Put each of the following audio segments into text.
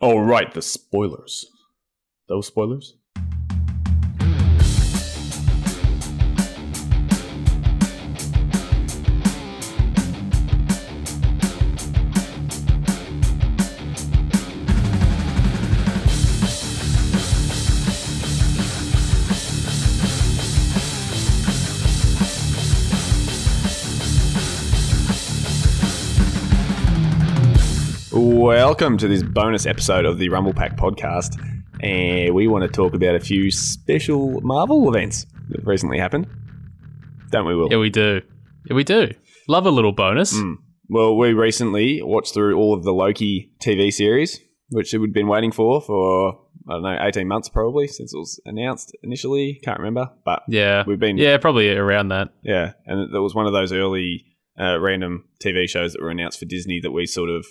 Oh, right, the spoilers. Those spoilers? Welcome to this bonus episode of the Rumble Pack podcast. And we want to talk about a few special Marvel events that recently happened. Don't we, Will? Yeah, we do. Yeah, we do. Love a little bonus. Mm. Well, we recently watched through all of the Loki TV series, which we'd been waiting for for, I don't know, 18 months probably since it was announced initially. Can't remember. But Yeah. we've been, Yeah, probably around that. Yeah, and it was one of those early uh, random TV shows that were announced for Disney that we sort of,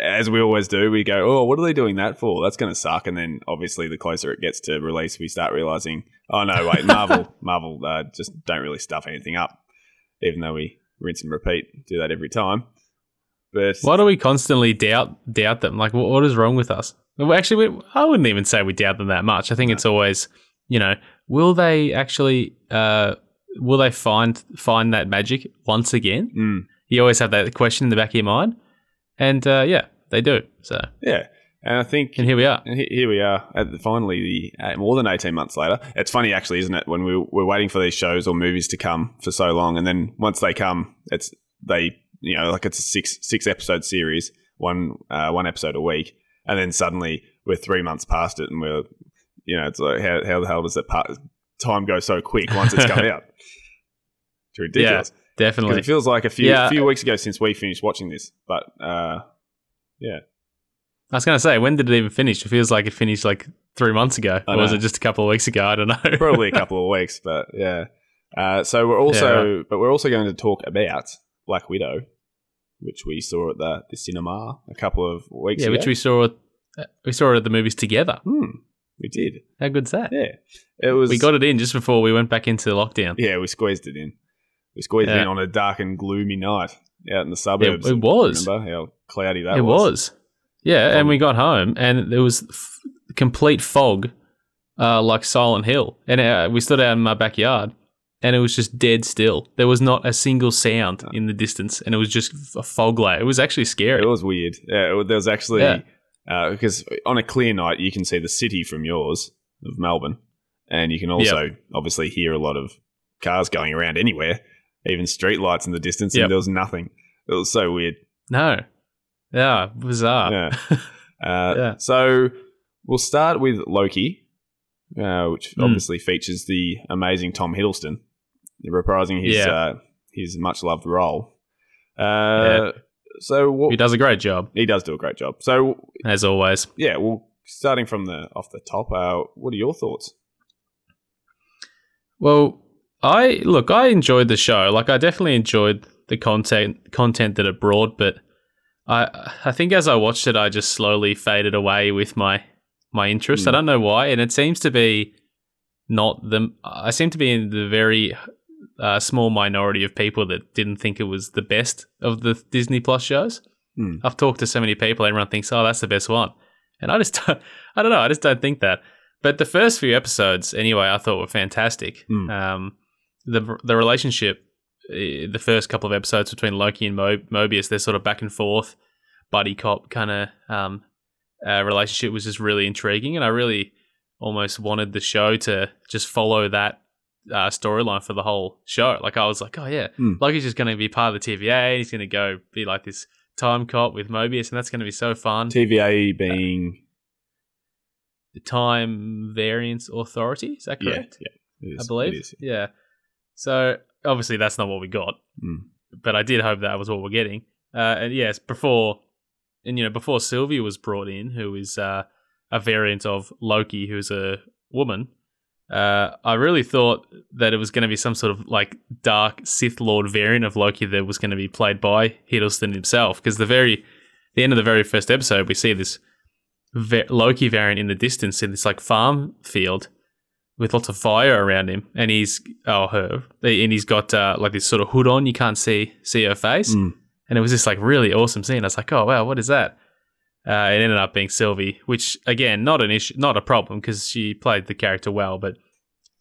as we always do, we go, "Oh, what are they doing that for? That's going to suck." And then obviously, the closer it gets to release, we start realizing, "Oh no, wait, Marvel, Marvel uh, just don't really stuff anything up," even though we rinse and repeat, do that every time. But Why do we constantly doubt doubt them? Like, what, what is wrong with us? Well, actually, we, I wouldn't even say we doubt them that much. I think it's always, you know, will they actually, uh, will they find find that magic once again? Mm, You always have that question in the back of your mind, and uh, yeah, they do. So, yeah, and I think and here we are. And here we are, at the, finally, the, uh, more than 18 months later. It's funny, actually, isn't it? When we, we're waiting for these shows or movies to come for so long, and then once they come, it's they, you know, like it's a six six episode series, one uh, one episode a week, and then suddenly we're three months past it, and we're, you know, it's like how, how the hell does that part, time go so quick once it's come out? It's ridiculous. Because Definitely. it feels like a few Yeah. few weeks ago since we finished watching this, but uh, yeah, I was going to say, when did it even finish? It feels like it finished like three months ago. Or was it just a couple of weeks ago? I don't know. probably a couple of weeks, but yeah. Uh, so we're also, but we're also going to talk about Black Widow, which we saw at the, the cinema a couple of weeks yeah, ago. which we saw. uh, We saw it at the movies together. hmm, we did, How good's that? yeah. It was We got it in just before we went back into lockdown. yeah, we squeezed it in. We squeezed it Yeah. in on a dark and gloomy night out in the suburbs. it was. Remember how cloudy that it was? It was. Yeah, and we got home and there was f- complete fog, uh, like Silent Hill. And uh, we stood out in my backyard and it was just dead still. There was not a single sound in the distance and it was just a fog layer. It was actually scary. It was weird. Yeah, it, there was actually Yeah. because on a clear night you can see the city from yours of Melbourne, and you can also obviously hear a lot of cars going around anywhere, even street lights in the distance, Yep. and there was nothing. It was so weird. no. Yeah, bizarre. Yeah. Uh, Yeah. So we'll start with Loki, uh, which Mm. obviously features the amazing Tom Hiddleston reprising his Yeah. uh, his much loved role. Uh, Yeah. So what, He does a great job, he does do a great job. So as always. yeah, well, starting from the off the top, uh, what are your thoughts? Well, I look, I enjoyed the show. Like I definitely enjoyed the content content that it brought, but I I think as I watched it I just slowly faded away with my my interest. I Hmm. don't know why, and it seems to be not the I seem to be in the very uh, small minority of people that didn't think it was the best of the Disney Plus shows. Hmm. I've talked to so many people, everyone thinks, "Oh, that's the best one," and I just don't, I don't know, I just don't think that. But the first few episodes, anyway, I thought were fantastic. Hmm. Um, the the relationship, eh, the first couple of episodes between Loki and Mo- Mobius, their sort of back and forth buddy cop kind of um, uh, relationship was just really intriguing, and I really almost wanted the show to just follow that uh, storyline for the whole show. Like I was like, oh yeah, Hmm. Loki's just going to be part of the TVA, and he's going to go be like this time cop with Mobius, and that's going to be so fun. TVA being the Time Variance Authority, is that correct? yeah, it I believe. is. Yeah. So obviously that's not what we got, Hmm. but I did hope that was what we're getting. Uh, and yes, before and you know before Sylvia was brought in, who is uh, a variant of Loki, who's a woman. Uh, I really thought that it was going to be some sort of like dark Sith Lord variant of Loki that was going to be played by Hiddleston himself. Because the very, the end of the very first episode, we see this Loki variant in the distance in this like farm field, with lots of fire around him, and he's oh her, and he's got uh, like this sort of hood on. You can't see see her face, Mm. and it was just like really awesome scene. I was like, oh wow, what is that? Uh, it ended up being Sylvie, which again, not an issue, not a problem because she played the character well. But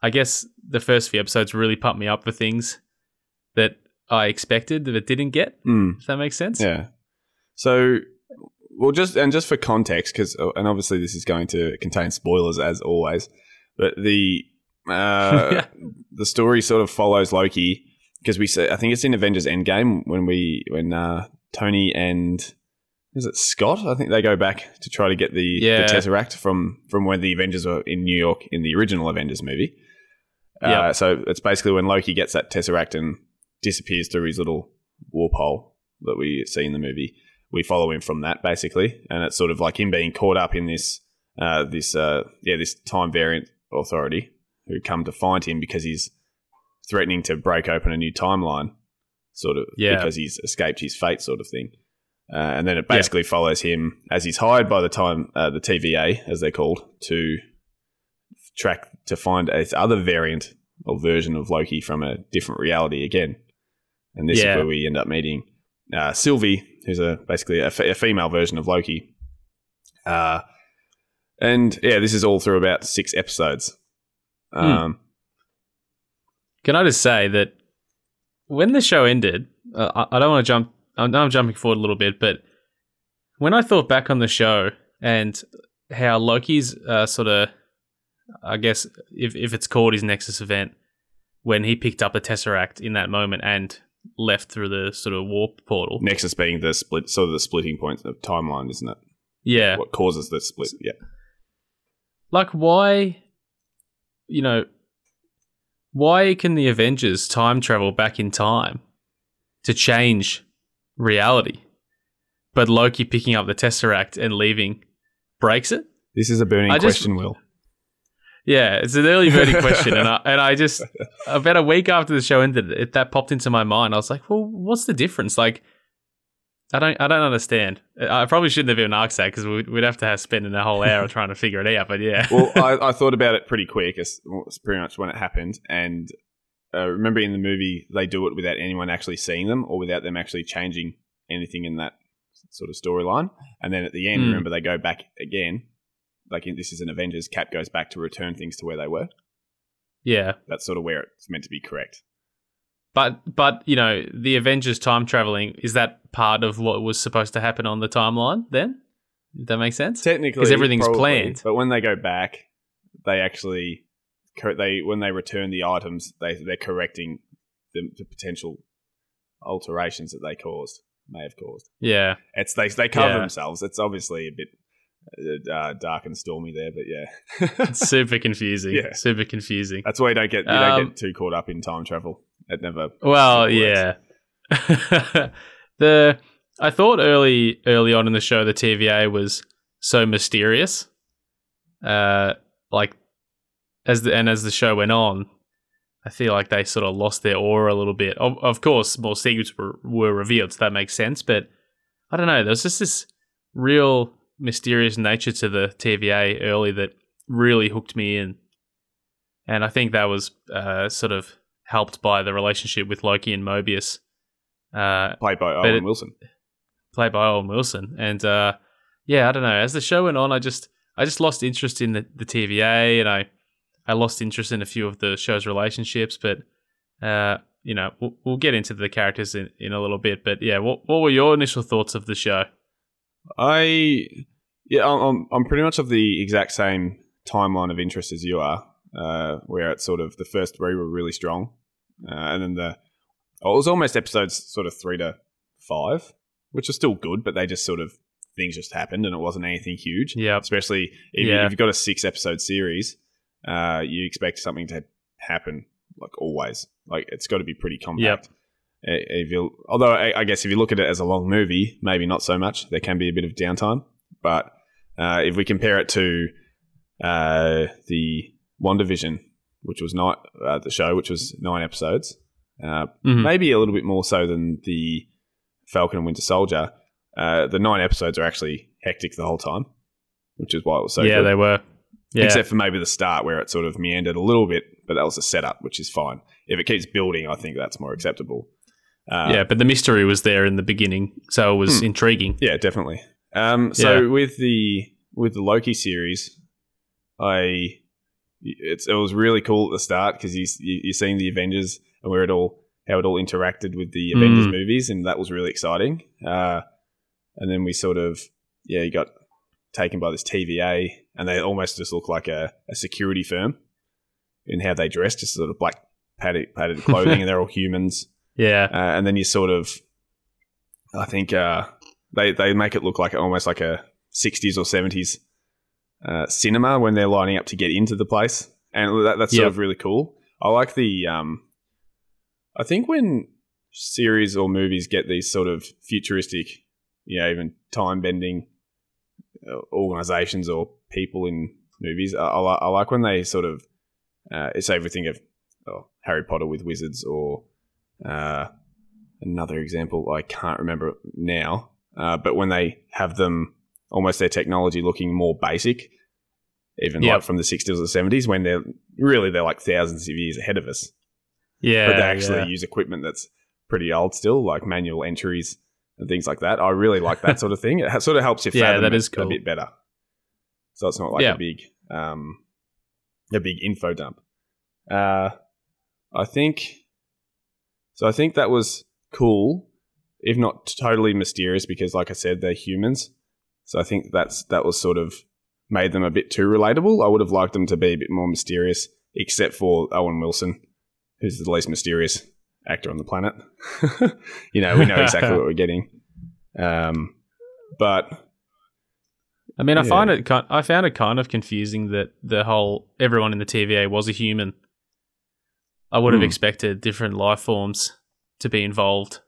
I guess the first few episodes really pumped me up for things that I expected that it didn't get. Mm. If that makes sense. Yeah. So, well, just and just for context, because and obviously this is going to contain spoilers as always, but the uh, the story sort of follows Loki because we say I think it's in Avengers Endgame when we when uh, Tony and is it Scott? I think they go back to try to get the, Yeah. the Tesseract from from when the Avengers were in New York in the original Avengers movie. Uh, Yep. so it's basically when Loki gets that Tesseract and disappears through his little warp hole that we see in the movie. We follow him from that basically, and it's sort of like him being caught up in this uh, this uh, yeah this time variant authority who come to find him because he's threatening to break open a new timeline, sort of Yeah. because he's escaped his fate, sort of thing. Uh, and then it Yeah. basically follows him as he's hired by the time uh, the TVA, as they're called, to track to find this other variant or version of Loki from a different reality again. And this Yeah. is where we end up meeting uh, Sylvie, who's a basically a, f- a female version of Loki. Uh, and yeah, this is all through about six episodes. Hmm. Um, Can I just say that when the show ended, uh, I, I don't want to jump. I know I'm jumping forward a little bit, but when I thought back on the show and how Loki's uh, sort of, I guess if if it's called his Nexus event, when he picked up the Tesseract in that moment and left through the sort of warp portal. Nexus being the split, sort of the splitting point of timeline, isn't it? Yeah, What causes the split? Yeah. Like why you know why can the avengers time travel back in time to change reality but loki picking up the tesseract and leaving breaks it? This is a burning I just- question, Will. yeah it's an early burning question and I, and I just about a week after the show ended it, that popped into my mind. I was like well what's the difference? Like I don't. I don't understand. I probably shouldn't have even asked that because we'd, we'd have to have spent a whole hour trying to figure it out. But yeah, well, I, I thought about it pretty quick. It's, it's pretty much when it happened, and uh, remember in the movie they do it without anyone actually seeing them or without them actually changing anything in that sort of storyline. And then at the end, Mm. remember they go back again. Like in, this is an Avengers. Cap goes back to return things to where they were. yeah. That's sort of where it's meant to be correct. But but you know, the Avengers time traveling is that part of what was supposed to happen on the timeline then? Does that make sense? Technically, because everything's probably, planned. But when they go back, they actually they when they return the items, they they're correcting the, the potential alterations that they caused may have caused. Yeah. It's they they cover Yeah. themselves. It's obviously a bit uh, dark and stormy there, but yeah, It's super confusing. Yeah. Super confusing. that's why you don't get you Um, don't get too caught up in time travel. It never. Well, yeah. the I thought early early on in the show the TVA was so mysterious. Uh like as the and as the show went on, I feel like they sort of lost their aura a little bit. Of, of course, more secrets were, were revealed, so that makes sense. But I don't know. There was just this real mysterious nature to the TVA early that really hooked me in, and I think that was uh, sort of helped by the relationship with Loki and Mobius, uh, Played by Owen it- Wilson. played by Owen Wilson. And uh, yeah, I don't know. As the show went on, I just I just lost interest in the, the TVA, and I I lost interest in a few of the show's relationships. But uh, you know, we'll, we'll get into the characters in, in a little bit. But yeah, what what were your initial thoughts of the show? I yeah, I'm I'm pretty much of the exact same timeline of interest as you are, uh, where it's sort of the first three were really strong, uh, and then the oh, it was almost episodes sort of three to five, which are still good, but they just sort of things just happened and it wasn't anything huge. Yeah, Especially if, you, Yeah. if you've got a six episode series, uh, you expect something to happen like always. Like it's got to be pretty compact. Uh, If you, although I, I guess if you look at it as a long movie, maybe not so much. There can be a bit of downtime, but uh, if we compare it to uh, the WandaVision, which was not uh, the show, which was nine episodes, uh, Mhm. maybe a little bit more so than the Falcon and Winter Soldier. Uh, the nine episodes are actually hectic the whole time, which is why it was so yeah, good. they were. Yeah, Except for maybe the start where it sort of meandered a little bit, but that was a setup, which is fine. If it keeps building, I think that's more acceptable. Uh, yeah, but the mystery was there in the beginning, so it was Hmm. intriguing. yeah, definitely. Um, so Yeah. with the with the Loki series, I it's it was really cool at the start because you, you you're seeing the Avengers and where it all how it all interacted with the Avengers Mm. movies, and that was really exciting. Uh, and then we sort of yeah, you got taken by this TVA, and they almost just look like a, a security firm in how they dress, just sort of black padded, padded clothing, and they're all humans. Yeah. Uh, and then you sort of, I think uh, they they make it look like almost like a '60s or '70s uh, cinema when they're lining up to get into the place, and that, that's sort Yep. of really cool. I like the. Um, I think when series or movies get these sort of futuristic, you know, even time bending uh, organizations or people in movies, I, I, li- I like when they sort of uh, it's everything of oh, Harry Potter with wizards or uh, another example I can't remember now, uh, but when they have them almost their technology looking more basic, even Yep. like from the 60s or 70s, when they're really they're like thousands of years ahead of us, Yeah. but they actually yeah. use equipment that's pretty old still, like manual entries and things like that. I really like that sort of thing. It sort of helps you Yeah, fathom that it is a bit better. So it's not like Yeah. a big, um, a big info dump. Uh, I think. So I think that was cool, if not totally mysterious, because like I said, they're humans. So I think that's that was sort of made them a bit too relatable. I would have liked them to be a bit more mysterious, except for Owen Wilson, who's the least mysterious actor on the planet. you know, we know exactly what we're getting. Um, but I mean, I Yeah. find it. ki- I found it kind of confusing that the whole everyone in the TVA was a human. I would have Hmm. expected different life forms to be involved.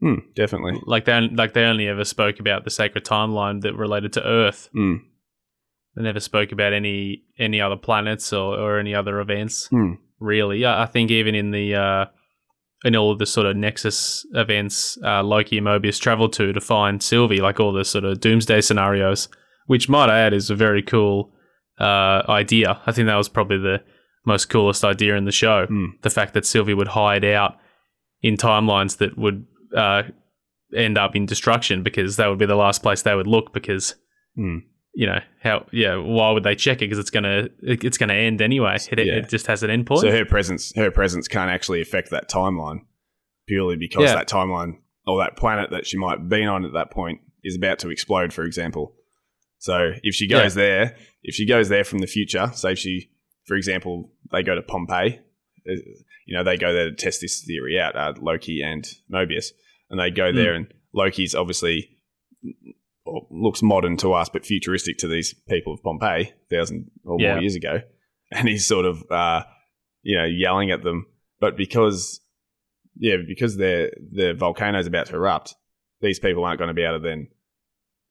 Hmm, definitely. Like they, like they only ever spoke about the sacred timeline that related to Earth. Hmm, They never spoke about any any other planets or, or any other events. hmm, Really, I, I think even in the uh, in all of the sort of Nexus events, uh, Loki and Mobius traveled to to find Sylvie, like all the sort of doomsday scenarios, which might I add is a very cool uh, idea. I think that was probably the most coolest idea in the show. hmm. The fact that Sylvie would hide out in timelines that would uh, end up in destruction because that would be the last place they would look because Hmm. you know how yeah why would they check it because it's gonna it's gonna end anyway it, Yeah. it just has an end point So her presence, her presence can't actually affect that timeline purely because Yeah. that timeline or that planet that she might have been on at that point is about to explode, for example. So if she goes there, if she goes there from the future, say if she, for example, they go to Pompeii, you know, they go there to test this theory out, uh, Loki and Mobius, and they go Hmm. there, and Loki's obviously looks modern to us, but futuristic to these people of Pompeii, thousand or Yeah. more years ago, and he's sort of, uh, you know, yelling at them. But because, yeah, because the the volcano's about to erupt, these people aren't going to be able to then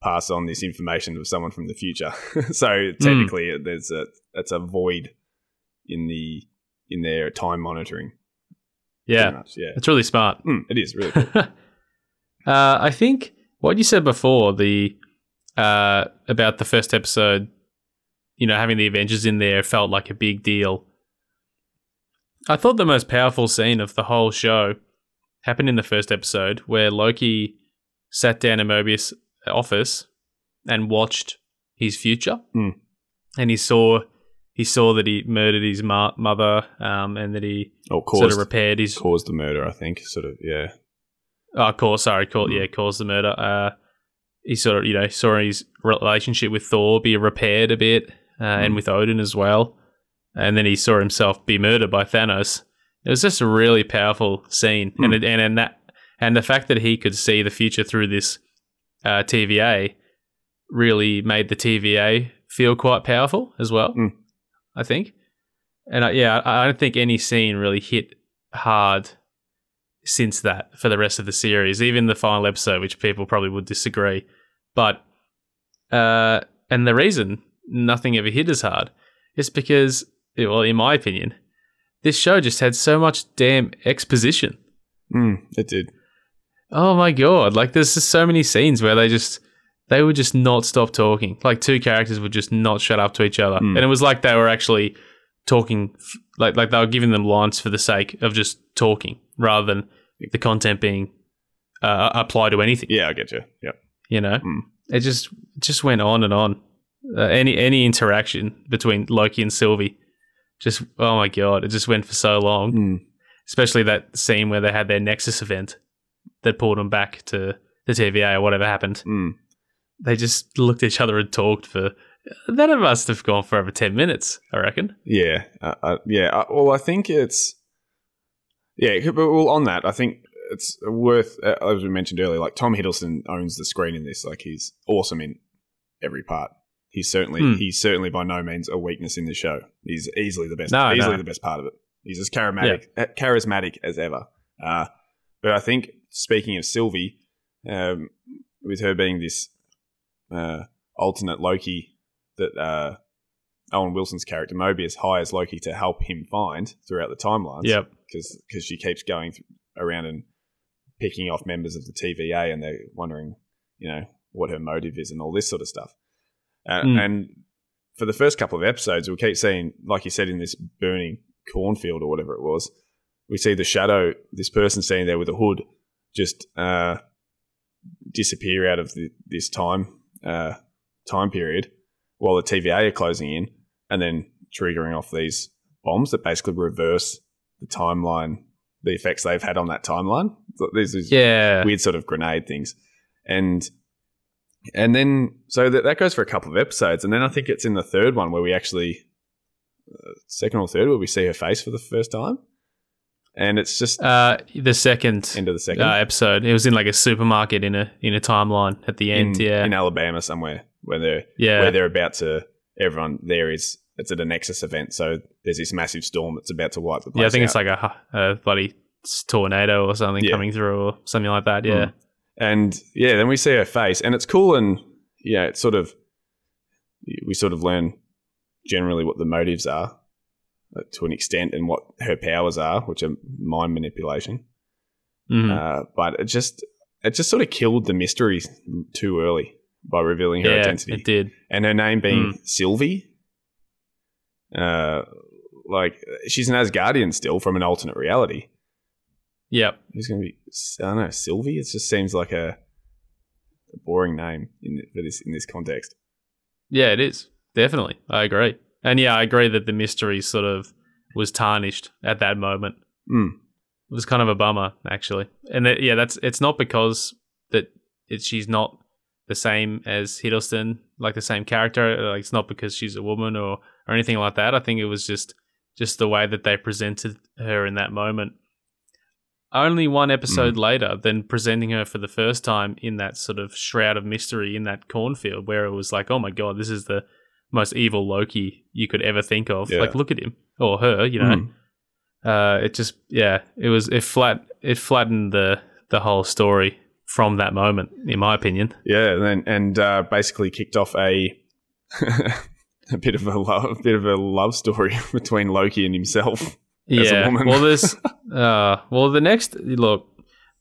pass on this information to someone from the future. so technically, there's a it's a void in the in their time monitoring. yeah much, yeah, it's really smart Mm, it is really. Cool. uh, I think what you said before the uh, about the first episode you know having the Avengers in there felt like a big deal I thought the most powerful scene of the whole show happened in the first episode where Loki sat down in Mobius' office and watched his future, Hmm. and he saw he saw that he murdered his ma- mother, um, and that he or sort of repaired his. caused the murder. I think sort of yeah. Oh, cause sorry, cause, Hmm. yeah, caused the murder. Uh, he sort of you know saw his relationship with Thor be repaired a bit, uh, and Hmm. with Odin as well, and then he saw himself be murdered by Thanos. It was just a really powerful scene, and Hmm. it, and and that and the fact that he could see the future through this uh, TVA really made the TVA feel quite powerful as well. Hmm. I think, and I, yeah, I, I don't think any scene really hit hard since that for the rest of the series, even the final episode, which people probably would disagree. But uh, and the reason nothing ever hit as hard is because, well, in my opinion, this show just had so much damn exposition. Mm, it did. Oh my god! Like there's just so many scenes where they just they would just not stop talking. Like two characters would just not shut up to each other, Hmm. and it was like they were actually talking, f- like like they were giving them lines for the sake of just talking, rather than the content being uh, applied to anything. Yeah, I get you. Yeah, You know, Hmm. it just just went on and on. Uh, any any interaction between Loki and Sylvie, just oh my god, it just went for so long. Mm. Especially that scene where they had their Nexus event that pulled them back to the TVA or whatever happened. Mm. They just looked at each other and talked for. That It must have gone for over ten minutes, I reckon. Yeah, uh, uh, yeah. Uh, well, I think it's yeah. But well, on that, I think it's worth uh, as we mentioned earlier. Like Tom Hiddleston owns the screen in this. Like he's awesome in every part. He's certainly Hmm. he's certainly by no means a weakness in the show. He's easily the best. No, easily no. the best part of it. He's as charismatic uh, charismatic as ever. Uh, but I think speaking of Sylvie, um, with her being this uh, alternate Loki that uh, Owen Wilson's character Mobius hires Loki to help him find throughout the timelines. Yep. because she keeps going th- around and picking off members of the TVA, and they're wondering, you know, what her motive is and all this sort of stuff. Uh, Mm. And for the first couple of episodes, we keep seeing, like you said, in this burning cornfield or whatever it was, we see the shadow, this person standing there with a hood, just uh, disappear out of the, this time uh, time period while the TVA are closing in, and then triggering off these bombs that basically reverse the timeline, the effects they've had on that timeline. So These these Yeah. weird sort of grenade things, and and then so that that goes for a couple of episodes, and then I think it's in the third one where we actually uh, second or third where we see her face for the first time, and it's just Uh, the second end of the second uh, episode, it was in like a supermarket in a in a timeline at the in, end. yeah. in Alabama somewhere where they're yeah. where they're about to. Everyone there is it's at a Nexus event, so there's this massive storm that's about to wipe the place. yeah. I think out. it's like a, a bloody tornado or something Yeah. coming through or something like that. Yeah. Mm. And yeah, then we see her face, and it's cool, and yeah, it's sort of we sort of learn generally what the motives are to an extent, and what her powers are, which are mind manipulation. Mhm. Uh, but it just it just sort of killed the mystery too early by revealing her yeah, identity it did. and her name being Sylvie. Uh, like she's an Asgardian still from an alternate reality. Yep. Who's going to be? I don't know. Sylvie. It just seems like a, a boring name in for this in this context. Yeah, it is. Definitely. I agree. And yeah, I agree that the mystery sort of was tarnished at that moment. Mm. It was kind of a bummer, actually. And that, yeah, that's it's not because that it, she's not the same as Hiddleston, like the same character. Like it's not because she's a woman or or anything like that. I think it was just just the way that they presented her in that moment. Only one episode later, than presenting her for the first time in that sort of shroud of mystery in that cornfield, where it was like, oh my god, this is the most evil Loki you could ever think of. Yeah. Like, look at him or her, you know Mm. uh, it just yeah, it was it flat it flattened the the whole story from that moment, in my opinion. Yeah, and then, and uh, basically kicked off a a bit of a love, a bit of a love story between Loki and himself. As a yeah. woman. well, this uh, well the next look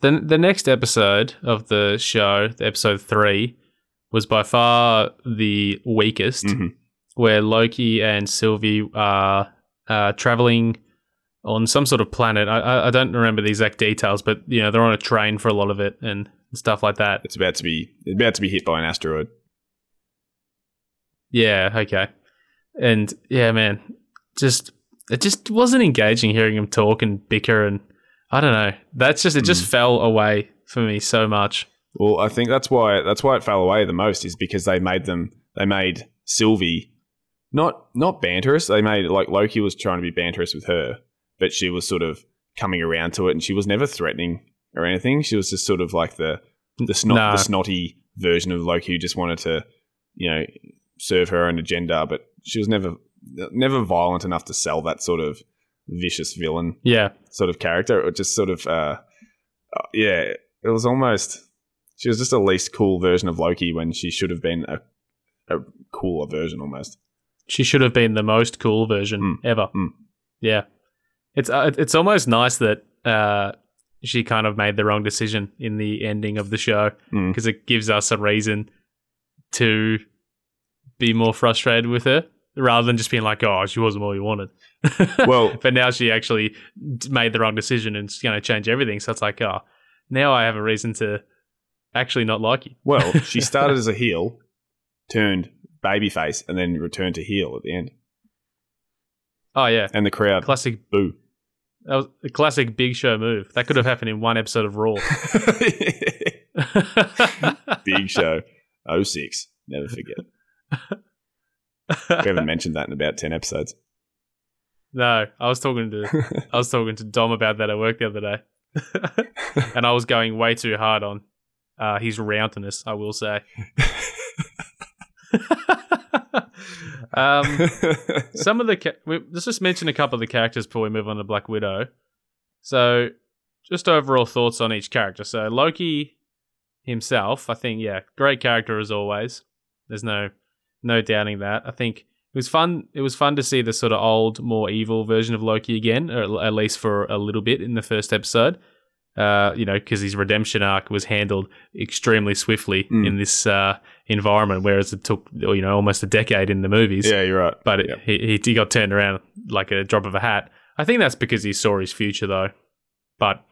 the the next episode of the show, the episode three, was by far the weakest, Mhm. where Loki and Sylvie are uh, traveling on some sort of planet. I- I, don't remember the exact details, but you know they're on a train for a lot of it and stuff like that. It's about to be it's about to be hit by an asteroid. Yeah, okay. And yeah, man, just it just wasn't engaging hearing him talk and bicker and I don't know. That's just it just fell away for me so much. Well, I think that's why that's why it fell away the most is because they made them they made Sylvie not not banterous. They made like Loki was trying to be banterous with her, but she was sort of coming around to it, and she was never threatening or anything. She was just sort of like the the snot Nah. the snotty version of Loki who just wanted to you know serve her own agenda, but she was never never violent enough to sell that sort of vicious villain Yeah. sort of character. It just sort of, uh, uh, yeah, it was almost. She was just a least cool version of Loki when she should have been a, a cooler version almost. She should have been the most cool version Mm. ever. Mm. Yeah. It's uh, it's almost nice that uh, she kind of made the wrong decision in the ending of the show Mm. because it gives us a reason to be more frustrated with her rather than just being like, "Oh, she wasn't what we wanted." Well- but now she actually made the wrong decision and it's going to change everything. So it's like, oh, now I have a reason to actually not like you. Well, she started as a heel, turned babyface, and then returned to heel at the end. Oh yeah, And the crowd classic. boo. That was a classic Big Show move. That could have happened in one episode of Raw. Big Show 06. Never forget. We haven't mentioned that in about 10 episodes. no, I was talking to I was talking to Dom about that at work the other day, and I was going way too hard on uh, his roundness. I will say. um, some of the ca- we, let's just mention a couple of the characters before we move on to Black Widow. So, just overall thoughts on each character. So Loki himself, I think, yeah, great character as always. There's no no doubting that. I think it was fun. It was fun to see the sort of old, more evil version of Loki again, or at least for a little bit in the first episode. Uh, you know, because his redemption arc was handled extremely swiftly Mm. in this uh, environment, whereas it took you know almost a decade in the movies yeah, you're right. but it, he, he got turned around like a drop of a hat. I think that's because he saw his future though, but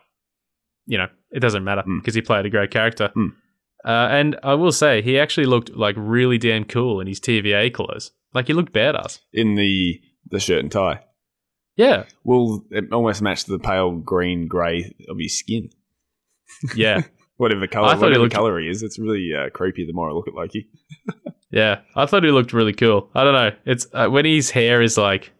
you know it doesn't matter Mm. because he played a great character. Mm. Uh, and I will say he actually looked like really damn cool in his TVA clothes. Like he looked badass. In the, the shirt and tie. Yeah, Well, it almost matched the pale green grey of his skin. yeah, Whatever I color, thought he whatever looked- color he is, it's really uh, creepy. The more I look at Loki, yeah. I thought he looked really cool. I don't know. It's uh, when his hair is like,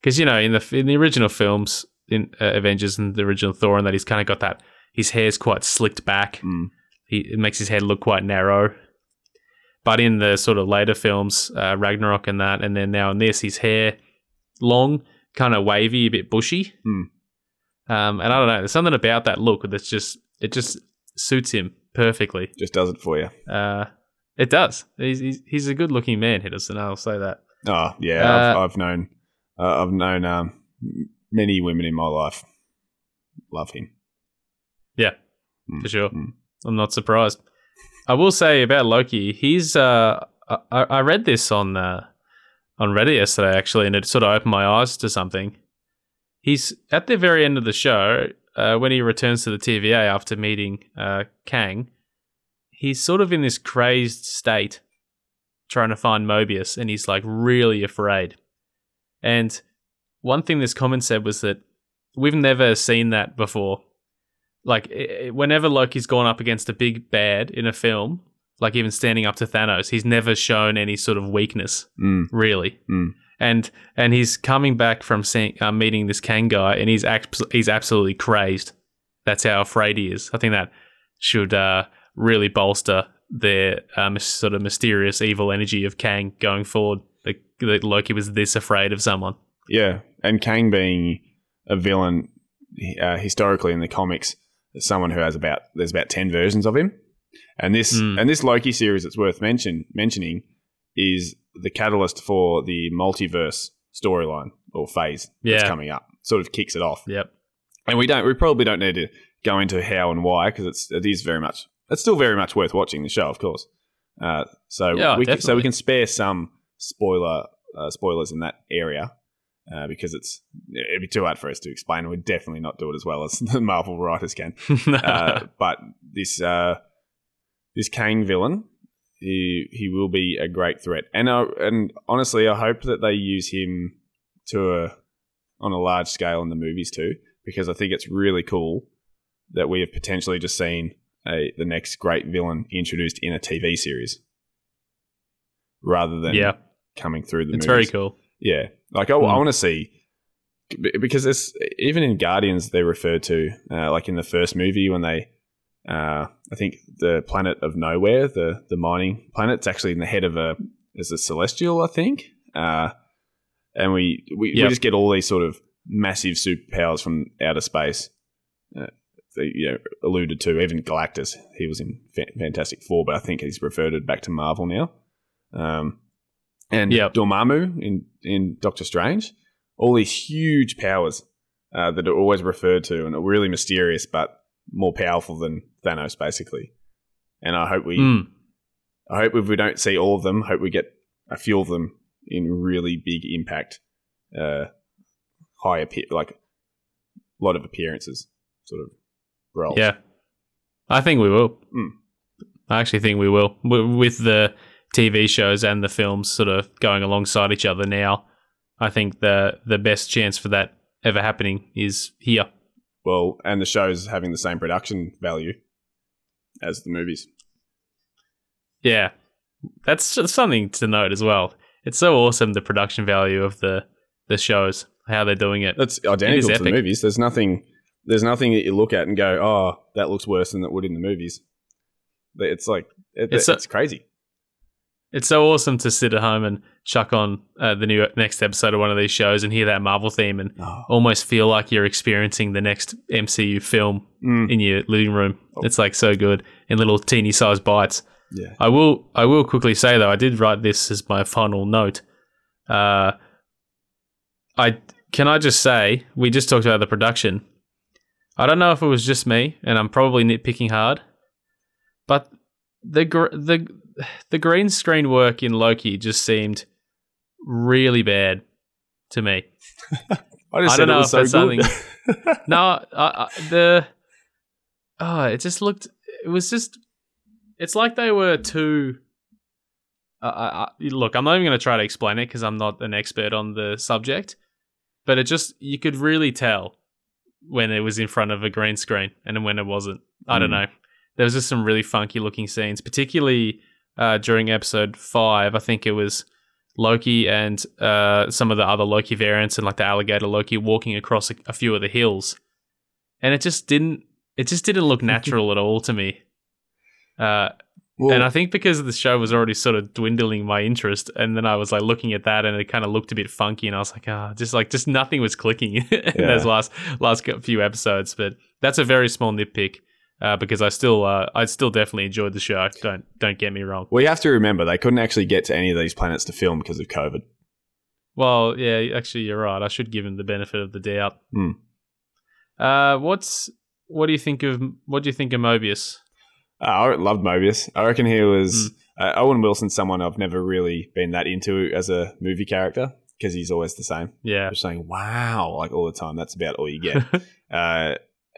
because you know in the in the original films in uh, Avengers and the original Thor, and that he's kind of got that. His hair's quite slicked back. Mm. he it makes his head look quite narrow. But in the sort of later films, uh, Ragnarok and that, and then now in this, his hair long, kind of wavy, a bit bushy. Hmm. Um, and I don't know, there's something about that look that's just it just suits him perfectly. just does it for you. Uh, it does. He's, he's he's a good looking man, Hiddleston. I'll say that. Oh yeah, Uh, I've, I've known, uh, I've known um, many women in my life love him. Yeah, Mm, for sure. mm. I'm not surprised. I will say about Loki, he's uh I, I read this on uh, on Reddit yesterday actually, and it sort of opened my eyes to something. He's at the very end of the show uh, when he returns to the TVA after meeting uh, Kang. He's sort of in this crazed state, trying to find Mobius, and he's like really afraid. And one thing this comment said was that we've never seen that before like whenever Loki's gone up against a big bad in a film, like even standing up to Thanos, he's never shown any sort of weakness, Mm, really. Mm. And and he's coming back from seeing, uh, meeting this Kang guy, and he's abs- he's absolutely crazed. That's how afraid he is. I think that should uh, really bolster their um, sort of mysterious evil energy of Kang going forward. That, that Loki was this afraid of someone. yeah, and Kang being a villain uh, historically in the comics, someone who has about there's about ten versions of him, and this Mm. and this Loki series that's worth mention mentioning is the catalyst for the multiverse storyline or phase that's coming up. Sort of kicks it off. Yep. and we don't we probably don't need to go into how and why because it's it is very much it's still very much worth watching the show of course uh, so Yeah, we can, so we can spare some spoiler uh, spoilers in that area uh, because it's it'd be too hard for us to explain we'd definitely not do it as well as the Marvel writers can uh, but this uh, this Kang villain he he will be a great threat and uh, and honestly I hope that they use him to a on a large scale in the movies too because I think it's really cool that we have potentially just seen a the next great villain introduced in a TV series rather than yeah, coming through the it's movies. very cool. Yeah, like I, Mm. I want to see because it's even in Guardians they refer to uh, like in the first movie when they uh, I think the planet of nowhere the the mining planet it's actually in the head of a is a celestial I think uh, and we we, we just get all these sort of massive superpowers from outer space. Uh, they, you know, alluded to even Galactus. He was in Fa- Fantastic Four, but I think he's reverted back to Marvel now. Um, and Yep. Dormammu in in Doctor Strange. All these huge powers uh, that are always referred to and are really mysterious, but more powerful than Thanos, basically. And I hope we, Mm. I hope if we don't see all of them, hope we get a few of them in really big impact, uh, high appear like a lot of appearances, sort of roles. Yeah, I think we will. Mm. I actually think we will with the TV shows and the films sort of going alongside each other now. I think the the best chance for that ever happening is here. Well, and the show's having the same production value as the movies. Yeah, that's just something to note as well. It's so awesome the production value of the the shows, how they're doing it. That's identical to the movies. There's nothing. There's nothing that you look at and go, "Oh, that looks worse than it would in the movies." It's like it, It's it's, a- crazy. It's so awesome to sit at home and chuck on uh, the new next episode of one of these shows and hear that Marvel theme and Oh. almost feel like you're experiencing the next MCU film Mm, in your living room. Oh. It's like so good in little teeny sized bites. yeah. I will I will quickly say though I did write this as my final note. Uh, I can I just say we just talked about the production. I don't know if it was just me, and I'm probably nitpicking hard, but the gr- the the green screen work in Loki just seemed really bad to me. I just I don't it know was if so that's good. no, I, I, the oh, it just looked. It was just. It's like they were too. Uh, I, I, look, I'm not even going to try to explain it because I'm not an expert on the subject, but it just you could really tell when it was in front of a green screen and when it wasn't. I don't Hmm. know. There was just some really funky looking scenes, particularly uh, during episode five. I think it was Loki and uh, some of the other Loki variants and like the alligator Loki walking across a, a few of the hills, and it just didn't. It just didn't look natural at all to me. Uh, Well, and I think because the show was already sort of dwindling my interest, and then I was like looking at that, and it kind of looked a bit funky, and I was like, ah, just like just nothing was clicking in Yeah. those last last few episodes. But that's a very small nitpick uh, because I still uh, I still definitely enjoyed the show. Don't don't get me wrong. well, you have to remember they couldn't actually get to any of these planets to film because of COVID. Well, yeah, actually, you're right. I should give him the benefit of the doubt. Hmm. Uh, what's what do you think of what do you think of Mobius? Uh, I loved Mobius. I reckon he was uh, Owen Wilson, someone I've never really been that into as a movie character because he's always the same. Yeah, Just saying "wow" like all the time. That's about all you get.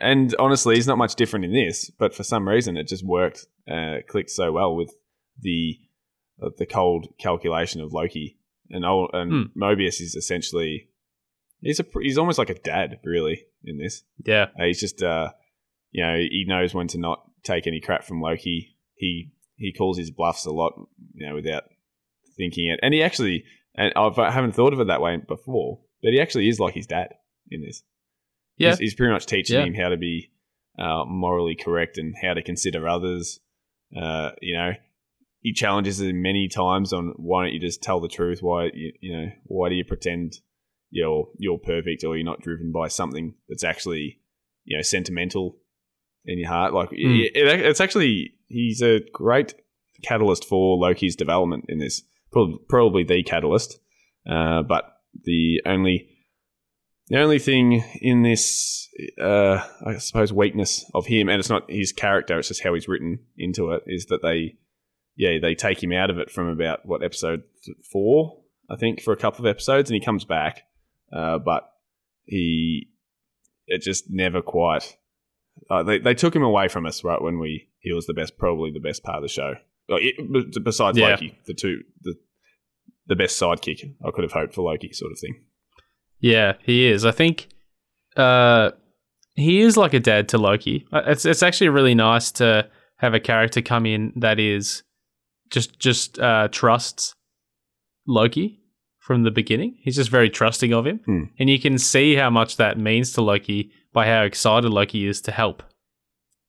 and honestly, he's not much different in this, but for some reason, it just worked, uh, clicked so well with the uh, the cold calculation of Loki. And and Hmm. Mobius is essentially he's a he's almost like a dad, really, in this. yeah, Uh, he's just, uh, you know, he knows when to not take any crap from Loki. He he calls his bluffs a lot, you know, without thinking it. And he actually, and I've, I haven't thought of it that way before, but he actually is like his dad in this. Yeah, He's, he's pretty much teaching Yeah. him how to be uh, morally correct and how to consider others. Uh, you know, he challenges him many times on why don't you just tell the truth? Why you, you know why do you pretend you're you're perfect or you're not driven by something that's actually you know sentimental in your heart? Like Mm. it, it- it's actually he's a great catalyst for Loki's development in this. Probably, probably the catalyst, uh, but the only the only thing in this, uh, I suppose, weakness of him, and it's not his character; it's just how he's written into it, is that they, yeah, they take him out of it from about what episode four, I think, for a couple of episodes, and he comes back, uh, but he, it just never quite. Uh, they they took him away from us right when we he was the best, probably the best part of the show. It- besides Yeah. Loki, the two the the best sidekick I could have hoped for Loki, sort of thing. Yeah, he is. I think uh, he is like a dad to Loki. Uh, It's it's actually really nice to have a character come in that is just just uh, trusts Loki from the beginning. He's just very trusting of him, Hmm. and you can see how much that means to Loki by how excited Loki is to help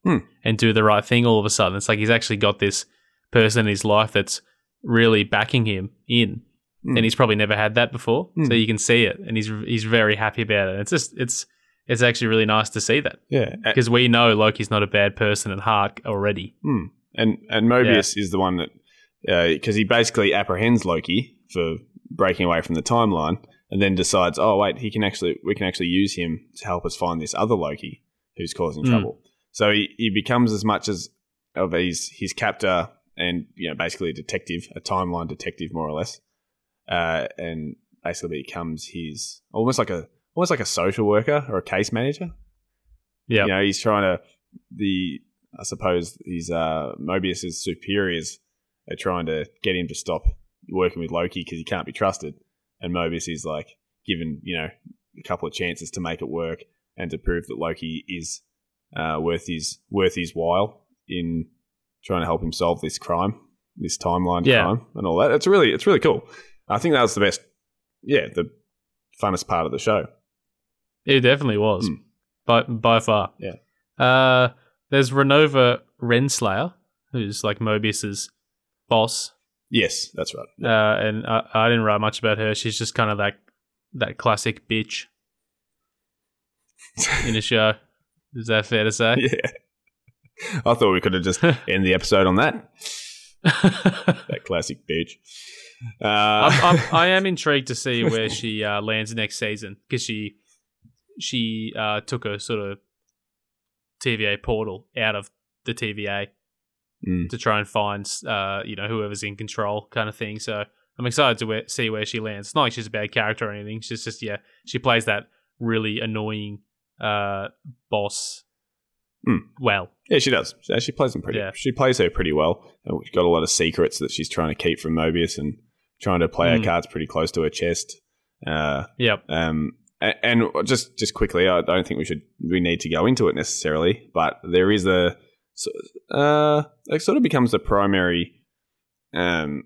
Hmm. and do the right thing. All of a sudden, it's like he's actually got this person in his life that's really backing him in Hmm. and he's probably never had that before. Hmm. So you can see it, and he's he's very happy about it. It's just it's it's actually really nice to see that Yeah, because we know Loki's not a bad person at heart already. Hmm. And and Mobius is the one that because he basically apprehends Loki for breaking away from the timeline, and then decides, oh wait, he can actually we can actually use him to help us find this other Loki who's causing Hmm. trouble. So he, he becomes as much as of his his captor and you know basically a detective, a timeline detective more or less, uh, and basically becomes his almost like a almost like a social worker or a case manager Yeah, you know, he's trying to the I suppose his uh, Mobius's superiors are trying to get him to stop working with Loki because he can't be trusted, and Mobius is like given you know a couple of chances to make it work and to prove that Loki is uh, worth his worth his while in trying to help him solve this crime, this timeline Yeah. crime, and all that. It's really it's really cool. I think that was the best, yeah, the funnest part of the show. It definitely was, Hmm. by by far. Yeah. Uh, there's Ravonna Renslayer, who's like Mobius's boss, Yes, that's right. uh, and I, I didn't write much about her. She's just kind of like that classic bitch in a show. Is that fair to say? yeah. I thought we could have just end the episode on that. That classic bitch. Uh, I'm, I'm, I am intrigued to see where she uh, lands next season because she she uh, took a sort of TVA portal out of the TVA Mm. to try and find uh, you know whoever's in control kind of thing. So I'm excited to see where she lands. It's not like she's a bad character or anything. She's just yeah, she plays that really annoying uh, boss Mm. well. yeah, she does. She she plays them pretty. Yeah. She plays her pretty well. And She's got a lot of secrets that she's trying to keep from Mobius and trying to play her Mm. cards pretty close to her chest. Uh, Yep. Um, and just just quickly, I don't think we should we need to go into it necessarily, but there is a uh, it sort of becomes the primary, um,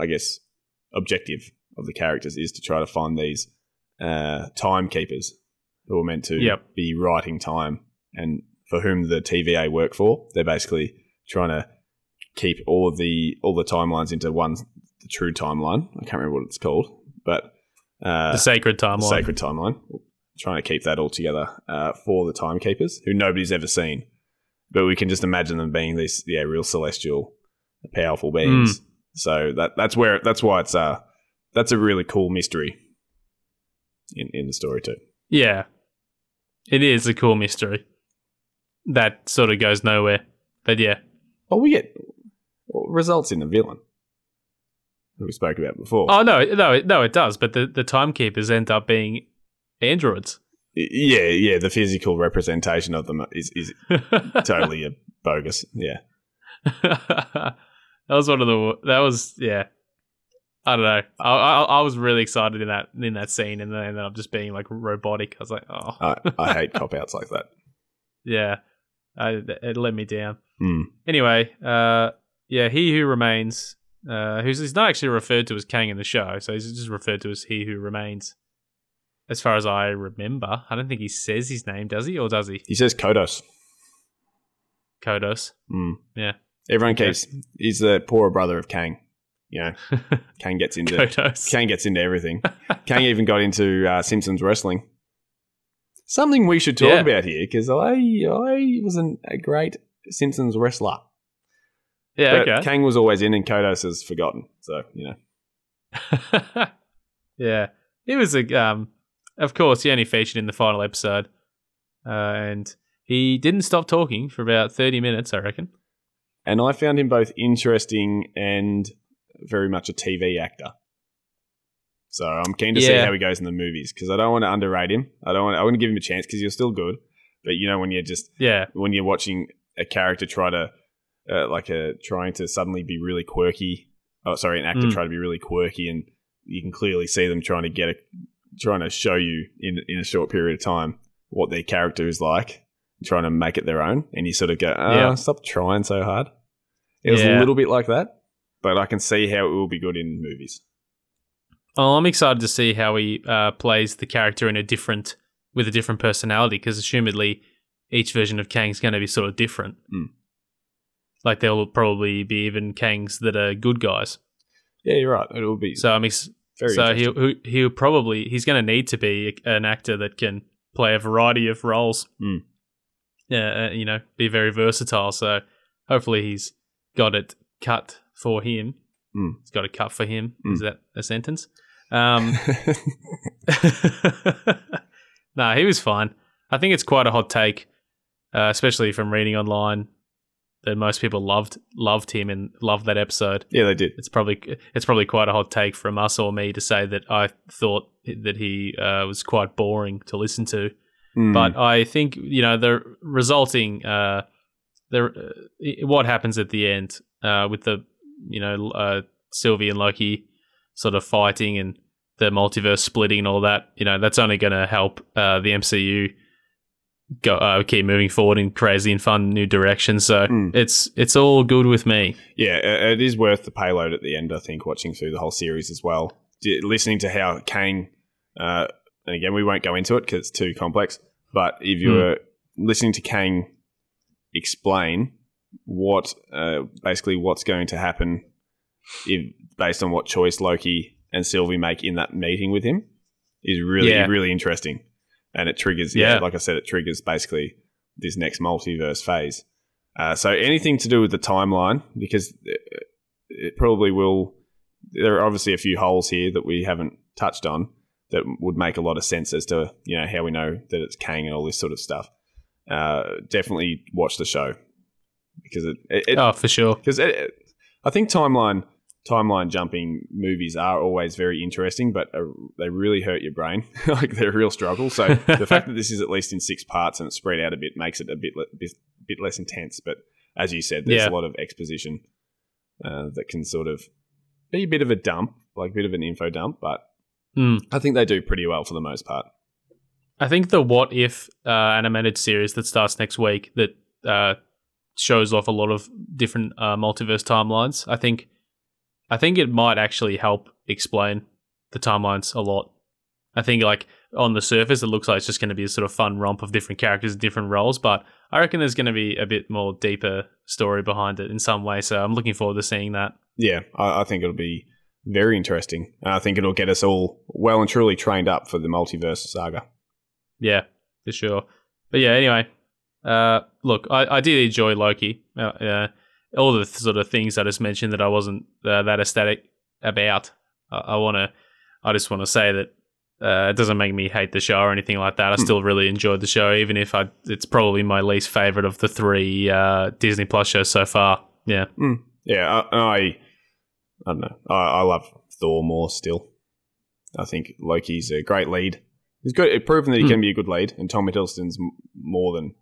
I guess, objective of the characters is to try to find these uh, timekeepers who are meant to Yep. be writing time and for whom the TVA work for. They're basically trying to keep all of the all the timelines into one the true timeline. I can't remember what it's called, but uh, the sacred the timeline. sacred timeline. Trying to keep that all together uh, for the timekeepers, who nobody's ever seen, but we can just imagine them being these yeah real celestial, powerful beings. So that that's where that's why it's uh that's a really cool mystery in in the story too. Yeah. It is a cool mystery. That sort of goes nowhere. But yeah. Well, we get results in the villain we spoke about before. Oh no, no, it- no, it does. But the, the timekeepers end up being androids. Yeah, yeah, the physical representation of them is is totally a bogus. Yeah. that was one of the. That was yeah. I don't know. I, I I was really excited in that in that scene, and then ended up just being like robotic. I was like, oh I, I hate cop outs like that. yeah, I, it let me down. Mm. Anyway, uh, yeah, he who remains, uh, who's he's not actually referred to as Kang in the show, so he's just referred to as he who remains. As far as I remember, I don't think he says his name, does he, or does he? He says Kodos. Kodos. Mm. Yeah. Everyone Okay. keeps. He's the poorer brother of Kang. You know, Kang gets into Kodos. Kang gets into everything. Kang even got into uh, Simpsons wrestling. Something we should talk Yeah. about here because I I was an, a great Simpsons wrestler. Yeah. but Okay. Kang was always in, and Kodos is forgotten. So you know, yeah, he was a. Um, of course, he only featured in the final episode, uh, and he didn't stop talking for about thirty minutes. I reckon. and I found him both interesting and very much a TV actor. So I'm keen to see how he goes in the movies because I don't want to underrate him. I don't want. I want to give him a chance because you're still good. But you know when you're just Yeah, when you're watching a character try to uh, like a trying to suddenly be really quirky. Oh, sorry, an actor Mm. try to be really quirky, and you can clearly see them trying to get a trying to show you in in a short period of time what their character is like, trying to make it their own, and you sort of go, "Oh, Yeah. stop trying so hard." It was a little bit like that, but I can see how it will be good in movies. well, I'm excited to see how he uh, plays the character in a different with a different personality because assumedly each version of Kang's going to be sort of different. Mm. Like there will probably be even Kangs that are good guys. Yeah, you're right. It will be So I'm ex- very so he'll he'll probably he's going to need to be an actor that can play a variety of roles. Yeah, uh, you know, be very versatile. So hopefully he's got it cut for him. Hmm. He's got it cut for him. Hmm. Is that a sentence? Um, nah, he was fine. I think it's quite a hot take, uh, especially from reading online that most people loved loved him and loved that episode yeah, they did. it's probably it's probably quite a hot take from us or me to say that I thought that he uh, was quite boring to listen to. Mm. But I think you know the resulting uh, there. Uh, what happens at the end uh, with the you know uh, Sylvie and Loki sort of fighting and the multiverse splitting and all that. You know, that's only going to help uh, the MCU go uh, keep moving forward in crazy and fun new directions. So Mm. it's it's all good with me. Yeah, it is worth the payload at the end. I think watching through the whole series as well, D- listening to how Kang, uh, and again we won't go into it because it's too complex. But if you Hmm. were listening to Kang explain what uh, basically what's going to happen if based on what choice Loki and Sylvie make in that meeting with him is really Yeah. really interesting, and it triggers yeah. Yeah. like I said, it triggers basically this next multiverse phase. Uh, so anything to do with the timeline, because it, it probably will. There are obviously a few holes here that we haven't touched on that would make a lot of sense as to you know how we know that it's Kang and all this sort of stuff. Uh, definitely watch the show because it, it, it oh, for sure. because I think timeline timeline jumping movies are always very interesting, but uh, they really hurt your brain. like they're a real struggle. So the fact that this is at least in six parts and it's spread out a bit makes it a bit le- bit, bit less intense. But as you said, there's Yeah. a lot of exposition uh, that can sort of be a bit of a dump, like a bit of an info dump. But Mm. I think they do pretty well for the most part. I think the What If uh, animated series that starts next week that uh, shows off a lot of different uh, multiverse timelines. I think, I think it might actually help explain the timelines a lot. I think like on the surface, it looks like it's just going to be a sort of fun romp of different characters and different roles, but I reckon there's going to be a bit more deeper story behind it in some way. So I'm looking forward to seeing that. Yeah, I, I think it'll be very interesting. And I think it'll get us all well and truly trained up for the multiverse saga. Yeah, for sure. But yeah, anyway, uh, look, I, I did enjoy Loki. Uh, uh, all the sort of things I just mentioned that I wasn't uh, that ecstatic about. I, I want to, I just want to say that uh, it doesn't make me hate the show or anything like that. I still really enjoyed the show, even if I, it's probably my least favorite of the three uh, Disney Plus shows so far. Yeah, Yeah, I, I, I don't know. I, I love Thor more still. I think Loki's a great lead. He's good. It's proven that he Hmm. can be a good lead, and Tom Hiddleston's more than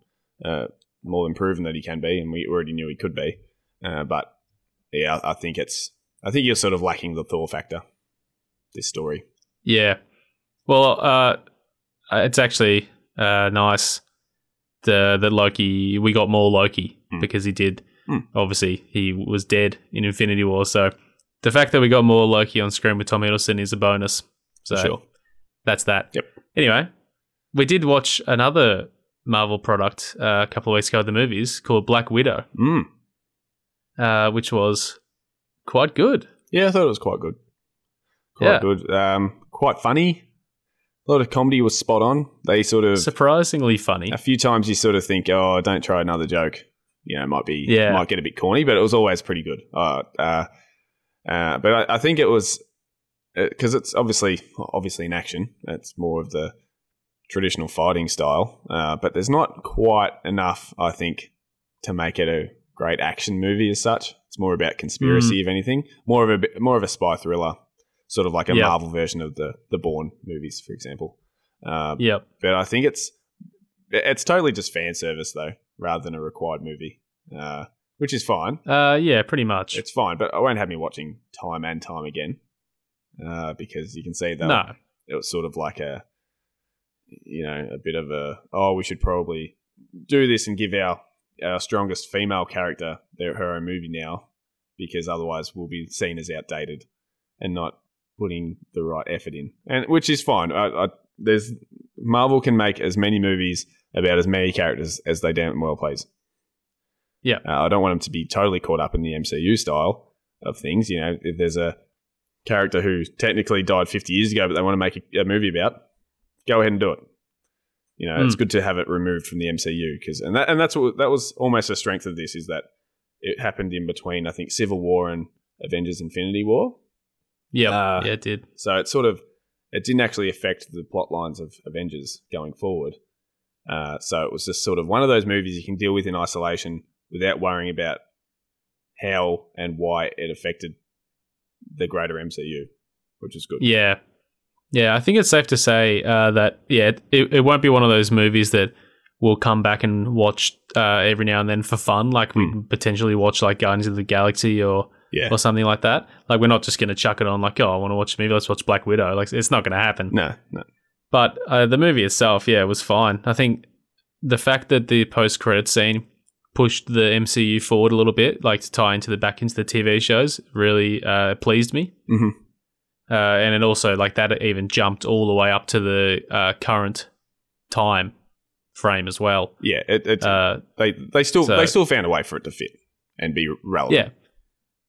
uh, more than proven that he can be, and we already knew he could be. Uh, but yeah, I, think it's. I think you're sort of lacking the Thor factor. This story. Yeah. Well, uh, it's actually uh, nice the, that Loki, we got more Loki Hmm. because he did. Hmm. Obviously, he was dead in Infinity War. So the fact that we got more Loki on screen with Tom Hiddleston is a bonus. So sure. that's that. Yep. Anyway, we did watch another Marvel product uh, a couple of weeks ago at the movies called Black Widow, Mm. Uh, which was quite good. Yeah, I thought it was quite good. Quite Yeah. good. Um, quite funny. A lot of comedy was spot on. They sort of Surprisingly funny. a few times you sort of think, oh, don't try another joke. You know, it might be, Yeah. might get a bit corny, but it was always pretty good. Uh, uh, uh, but I, I think it was because it's obviously obviously in action. It's more of the traditional fighting style, uh, but there's not quite enough, I think, to make it a great action movie as such. It's more about conspiracy, if anything, more of a more of a spy thriller, sort of like a Yeah. Marvel version of the the Bourne movies, for example. Uh, Yep. but I think it's it's totally just fan service though, rather than a required movie, uh, which is fine. Uh, yeah, pretty much. It's fine, but I won't have me watching time and time again uh, because you can see that no. it was sort of like a you know a bit of a oh we should probably do this and give our our strongest female character their her own movie now because otherwise we'll be seen as outdated and not putting the right effort in and which is fine I, I, there's Marvel can make as many movies about as many characters as they damn well please Yeah. uh, I don't want them to be totally caught up in the MCU style of things you know if there's a character who technically died 50 years ago but they want to make a, a movie about go ahead and do it. You know, it's Mm. good to have it removed from the MCU because, and that and that's what that was almost a strength of this is that it happened in between I think Civil War and Avengers: Infinity War. Yep. Uh, yeah, it did. So it sort of it didn't actually affect the plot lines of Avengers going forward. Uh, so it was just sort of one of those movies you can deal with in isolation without worrying about how and why it affected the greater MCU, which is good. Yeah. Yeah, I think it's safe to say uh, that, yeah, it, it won't be one of those movies that we'll come back and watch uh, every now and then for fun. Like we Mm. potentially watch like Guardians of the Galaxy or Yeah. or something like that. Like we're not just going to chuck it on like oh I want to watch a movie. Let's watch Black Widow. Like it's not going to happen. No, no. But uh, the movie itself, yeah, was fine. I think the fact that the post credit scene pushed the MCU forward a little bit, like to tie into the back into the TV shows, really uh, pleased me. Mhm. Uh, and it also like that even jumped all the way up to the uh, current time frame as well. Yeah, it, it, Uh, they they still so- they still found a way for it to fit and be relevant.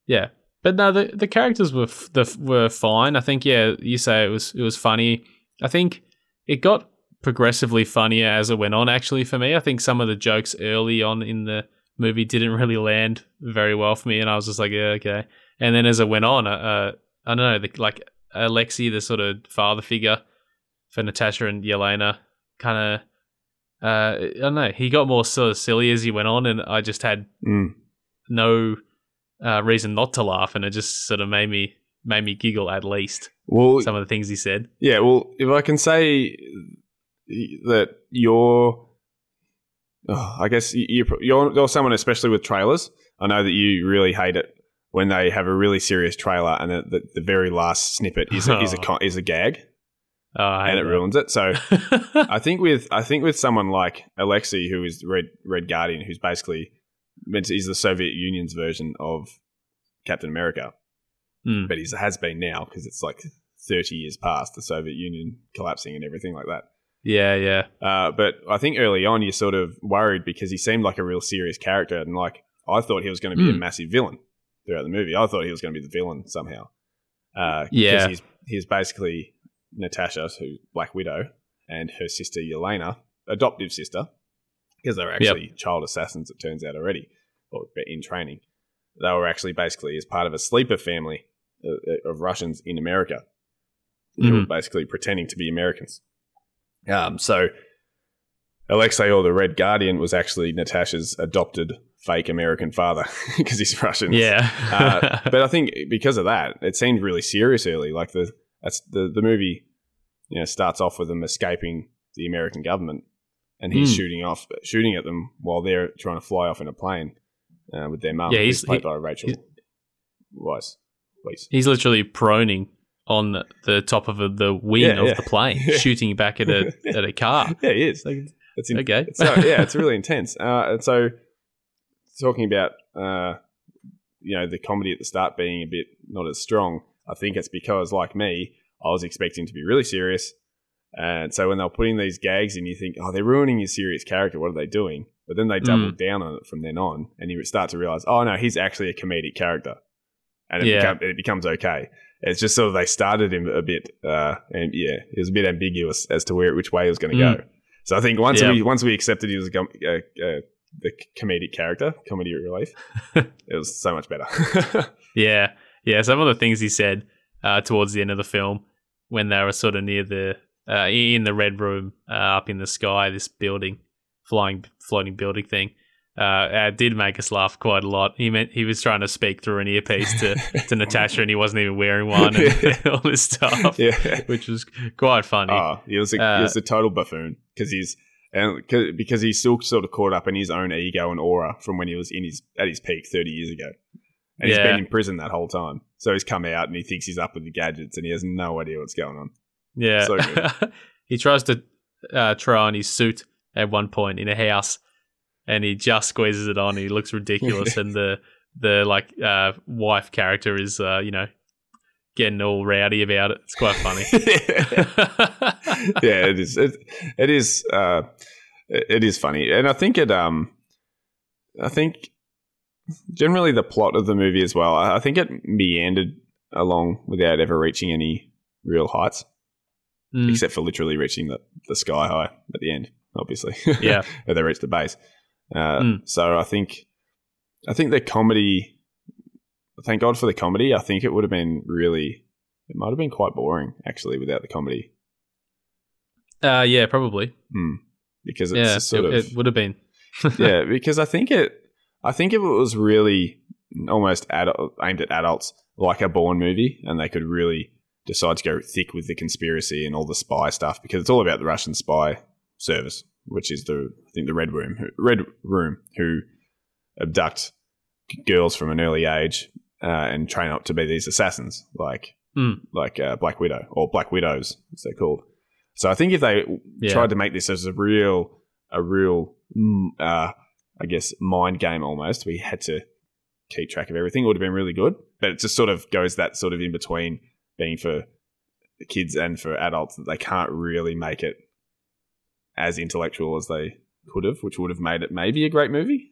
yeah, yeah. But no, the the characters were f- the, were fine. I think yeah, you say it was it was funny. I think it got progressively funnier as it went on. Actually, for me, I think some of the jokes early on in the movie didn't really land very well for me, and I was just like, yeah, okay. And then as it went on, uh, uh, I don't know, the, like Alexei, the sort of father figure for Natasha and Yelena, kind of. Uh, I don't know. He got more sort of silly as he went on, and I just had Mm. no uh, reason not to laugh, and it just sort of made me made me giggle at least. Well, Some of the things he said. yeah. Well, if I can say that you're, oh, I guess you- you're, you're you're someone, especially with trailers. I know that you really hate it when they have a really serious trailer and the, the, the very last snippet is a, is a con- is a gag Oh, and it ruins it. So. I think with I think with someone like Alexei, who is Red Red Guardian, who's basically meant to, he's the Soviet Union's version of Captain America, Mm. but he has been now because it's like thirty years past the Soviet Union collapsing and everything like that. yeah, yeah, Uh, but I think early on you're sort of worried because he seemed like a real serious character, and like I thought he was going to be a Mm. massive villain throughout the movie. I thought he was going to be the villain somehow. Uh, Yeah. because he's he's basically Natasha, who Black Widow, and her sister Yelena, adoptive sister, because they were actually child assassins. It turns out already, or in training, they were actually basically as part of a sleeper family uh, of Russians in America. They were Mhm. basically pretending to be Americans. Um, so Alexei or the Red Guardian was actually Natasha's adopted fake American father because he's Russian. yeah. Uh, but I think because of that, it seemed really serious early. Like the that's the the movie, you know, starts off with them escaping the American government, and he's Mm. shooting off, shooting at them while they're trying to fly off in a plane uh, with their mum. Yeah, he's- played he- by Rachel he's- Weisz. Weisz. He's literally proning on the top of a, the wing Yeah, of yeah. the plane, shooting back at a at a car. Yeah, he is. Like, It's in, okay. Yeah, it's really intense. Uh, and so, talking about uh, you know the comedy at the start being a bit not as strong, I think it's because, like me, I was expecting to be really serious, and so when they were putting these gags in, you think, oh, they're ruining his serious character. What are they doing? But then they double down on it from then on, and you start to realize, oh no, he's actually a comedic character, and it, Yeah. become, it becomes okay. It's just sort of they started him a bit, uh, and yeah, it was a bit ambiguous as to where which way he was going to Mm. go. So I think once Yeah. we once we accepted he was a, uh, uh, the comedic character, comedy relief, it was so much better. Yeah, yeah. Some of the things he said uh, towards the end of the film, when they were sort of near the uh, in the red room uh, up in the sky, this building, flying, floating building thing, uh, it did make us laugh quite a lot. He meant he was trying to speak through an earpiece to to Natasha, and he wasn't even wearing one, and all this stuff, yeah. which was quite funny. Oh, he was a, Uh, he was a total buffoon because he's and 'cause- because he's still sort of caught up in his own ego and aura from when he was in his at his peak thirty years ago, and he's Yeah. been in prison that whole time. So he's come out and he thinks he's up with the gadgets and he has no idea what's going on. Yeah. So he tries to uh, try on his suit at one point in a house and he just squeezes it on. He looks ridiculous. and the, the like, uh, wife character is, uh, you know, getting all rowdy about it. It's quite funny. yeah, it is. It, it is. Uh, it is funny, and I think it. Um, I think generally the plot of the movie as well. I think it meandered along without ever reaching any real heights, Mm, except for literally reaching the, the sky high at the end. Obviously, Yeah. where they reach the base. Uh, Mm. So I think, I think the comedy. Thank God for the comedy. I think it would have been really. It might have been quite boring actually without the comedy. uh, yeah, probably. Mm. Because it's Yeah, sort it, of it would have been. yeah. Because I think it, I think if it was really almost adult, aimed at adults, like a Bourne movie, and they could really decide to go thick with the conspiracy and all the spy stuff, because it's all about the Russian spy service which is the I think the Red Room, Red Room, who abduct girls from an early age uh, and train up to be these assassins, like Mm. like uh, Black Widow or Black Widows, as they're called. So I think if they Yeah. tried to make this as a real, a real, mm, uh, I guess, mind game almost, we had to keep track of everything. It would have been really good, but it just sort of goes that sort of in between being for kids and for adults that they can't really make it as intellectual as they could have, which would have made it maybe a great movie.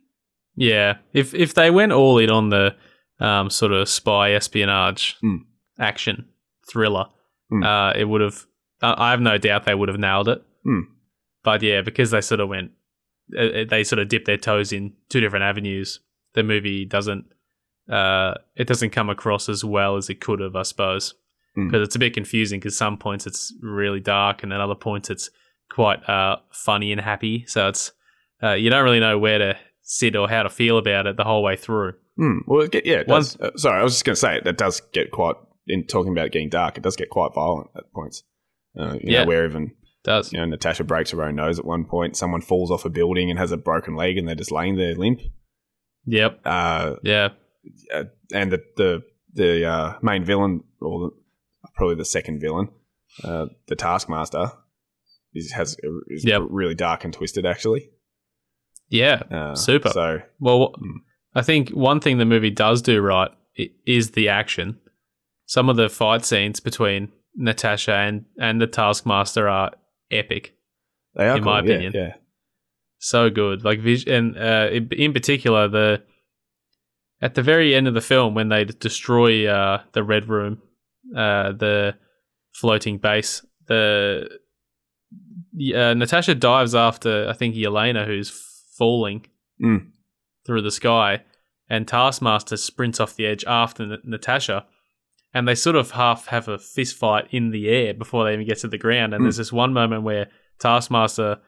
Yeah, if if they went all in on the um, sort of spy espionage Mm. action thriller, Mm. uh, it would have. I have no doubt they would have nailed it. Mm. But yeah, because they sort of went, uh, uh, they sort of dipped their toes in two different avenues. The movie doesn't, uh, it doesn't come across as well as it could have, I suppose, because it's a bit confusing. Because some points it's really dark, and then other points it's quite uh, funny and happy. So it's uh, you don't really know where to sit or how to feel about it the whole way through. Hmm. Well, get, yeah. It does. Uh, sorry, I was just going to say that does get quite. In talking about it getting dark, it does get quite violent at points. Uh, you Yeah. know, where even does you know Natasha breaks her own nose at one point. Someone falls off a building and has a broken leg, and they're just laying there limp. yep, Uh, yeah, and the the the uh, main villain, or the, probably the second villain, uh, the Taskmaster, is has is Yep. really dark and twisted. Actually, yeah. uh, Super. So Well, Mm. I think one thing the movie does do right is the action. Some of the fight scenes between Natasha and, and the Taskmaster are epic. they are in my cool, yeah, opinion. Yeah, So good. Like and uh, in, in particular the at the very end of the film when they destroy uh, the red room, uh, the floating base, the uh, Natasha dives after I think Yelena who's falling Mm. Through the sky, and Taskmaster sprints off the edge after N- Natasha, and they sort of half have a fist fight in the air before they even get to the ground. And Mm. there's this one moment where Taskmaster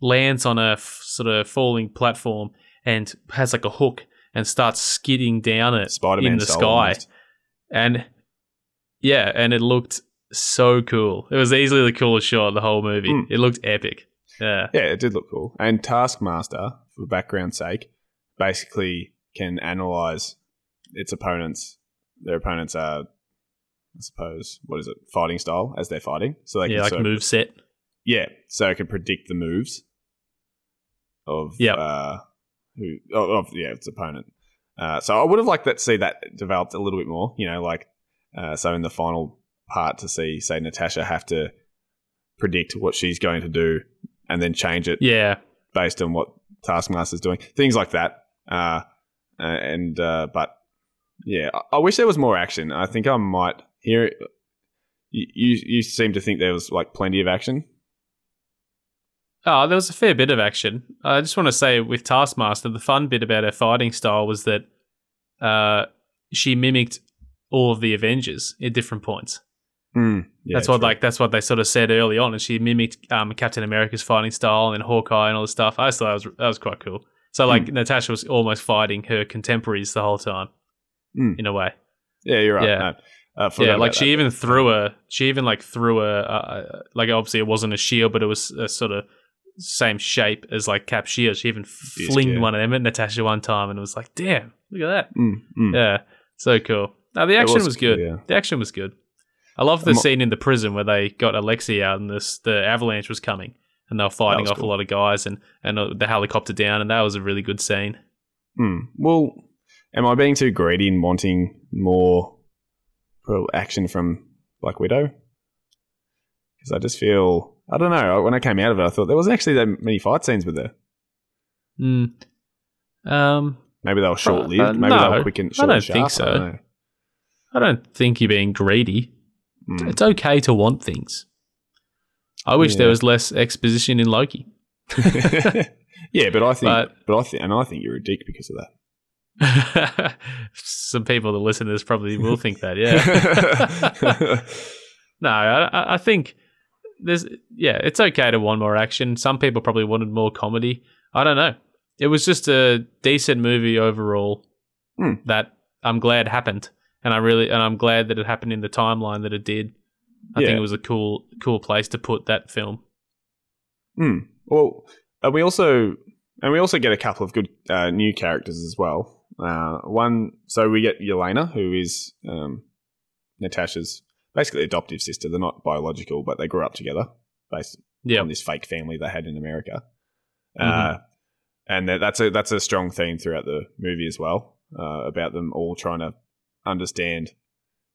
lands on a f- sort of falling platform and has like a hook and starts skidding down it Spider Man in the sky. And yeah, and it looked so cool. It was easily the coolest shot of the whole movie. Mm. It looked epic. Yeah. Yeah, it did look cool. And Taskmaster, for background's sake, basically can analyze its opponents. Their opponents are, I suppose, what is it, fighting style as they're fighting. So they Yeah, can like sort move set. Yeah, so it can predict the moves of Yep. uh, who of, of yeah its opponent. Uh, so I would have liked that to see that developed a little bit more. You know, like uh, so in the final part to see say Natasha have to predict what she's going to do and then change it Yeah. based on what Taskmaster's doing, things like that. Uh, and uh, but yeah, I, I wish there was more action. I think I might hear. it. You, you you seem to think there was like plenty of action. Oh, there was a fair bit of action. I just want to say with Taskmaster, the fun bit about her fighting style was that uh, she mimicked all of the Avengers at different points. Mm, yeah, that's what true. like that's what they sort of said early on, and she mimicked um, Captain America's fighting style and Hawkeye and all this stuff. I just thought that was that was quite cool. So like Hmm. Natasha was almost fighting her contemporaries the whole time, Hmm. in a way. Yeah, you're right. Yeah. No, uh, Yeah, like she that. even threw a she even like threw a uh, like obviously it wasn't a shield, but it was a sort of same shape as like Cap shield. She even flinged yeah. one of them at Natasha one time, and it was like, damn, look at that. Mm, mm. Yeah, so cool. Now the action was, was good. yeah. The action was good. I love the scene in the prison where they got Alexei out and this the avalanche was coming and they were fighting off cool. a lot of guys and and uh, the helicopter down and that was a really good scene. Mm. Well, am I being too greedy in wanting more action from Black Widow? Because I just feel I don't know. When I came out of it, I thought there wasn't actually that many fight scenes with her. Mm. Um, Maybe they were short lived. uh, Maybe they no, were quick and I don't and think so. I don't. I don't think you're being greedy. Mm. It's okay to want things. I wish there was less exposition in Loki. yeah, but I think, But- but, I think, and I think you're a dick because of that. Some people that listen to this probably will think that, yeah. no, I, I think there's, yeah, it's okay to want more action. Some people probably wanted more comedy. I don't know. It was just a decent movie overall Hmm. that I'm glad happened, and I really, and I'm glad that it happened in the timeline that it did. I Yeah. think it was a cool, cool place to put that film. Hmm. Well, and we also and we also get a couple of good uh, new characters as well. Uh, one, so we get Yelena, who is um, Natasha's basically adoptive sister. They're not biological, but they grew up together based Yeah. on this fake family they had in America. Uh, and that's a that's a strong theme throughout the movie as well uh, about them all trying to understand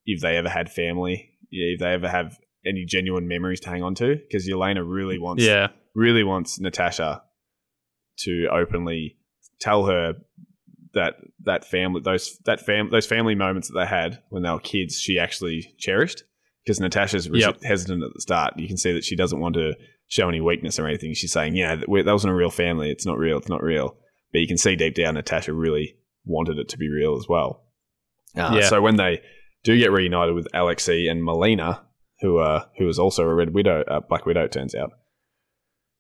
if they ever had family, if they ever have any genuine memories to hang on to. Because Yelena really wants Yeah. really wants Natasha to openly tell her that that family those that fam those family moments that they had when they were kids she actually cherished because Natasha's Yep. hesitant at the start you can see that she doesn't want to show any weakness or anything she's saying yeah that, that wasn't a real family it's not real it's not real but you can see deep down Natasha really wanted it to be real as well uh, Yeah. so when they do get reunited with Alexei and Melina who uh who is also a Red Widow uh, Black Widow it turns out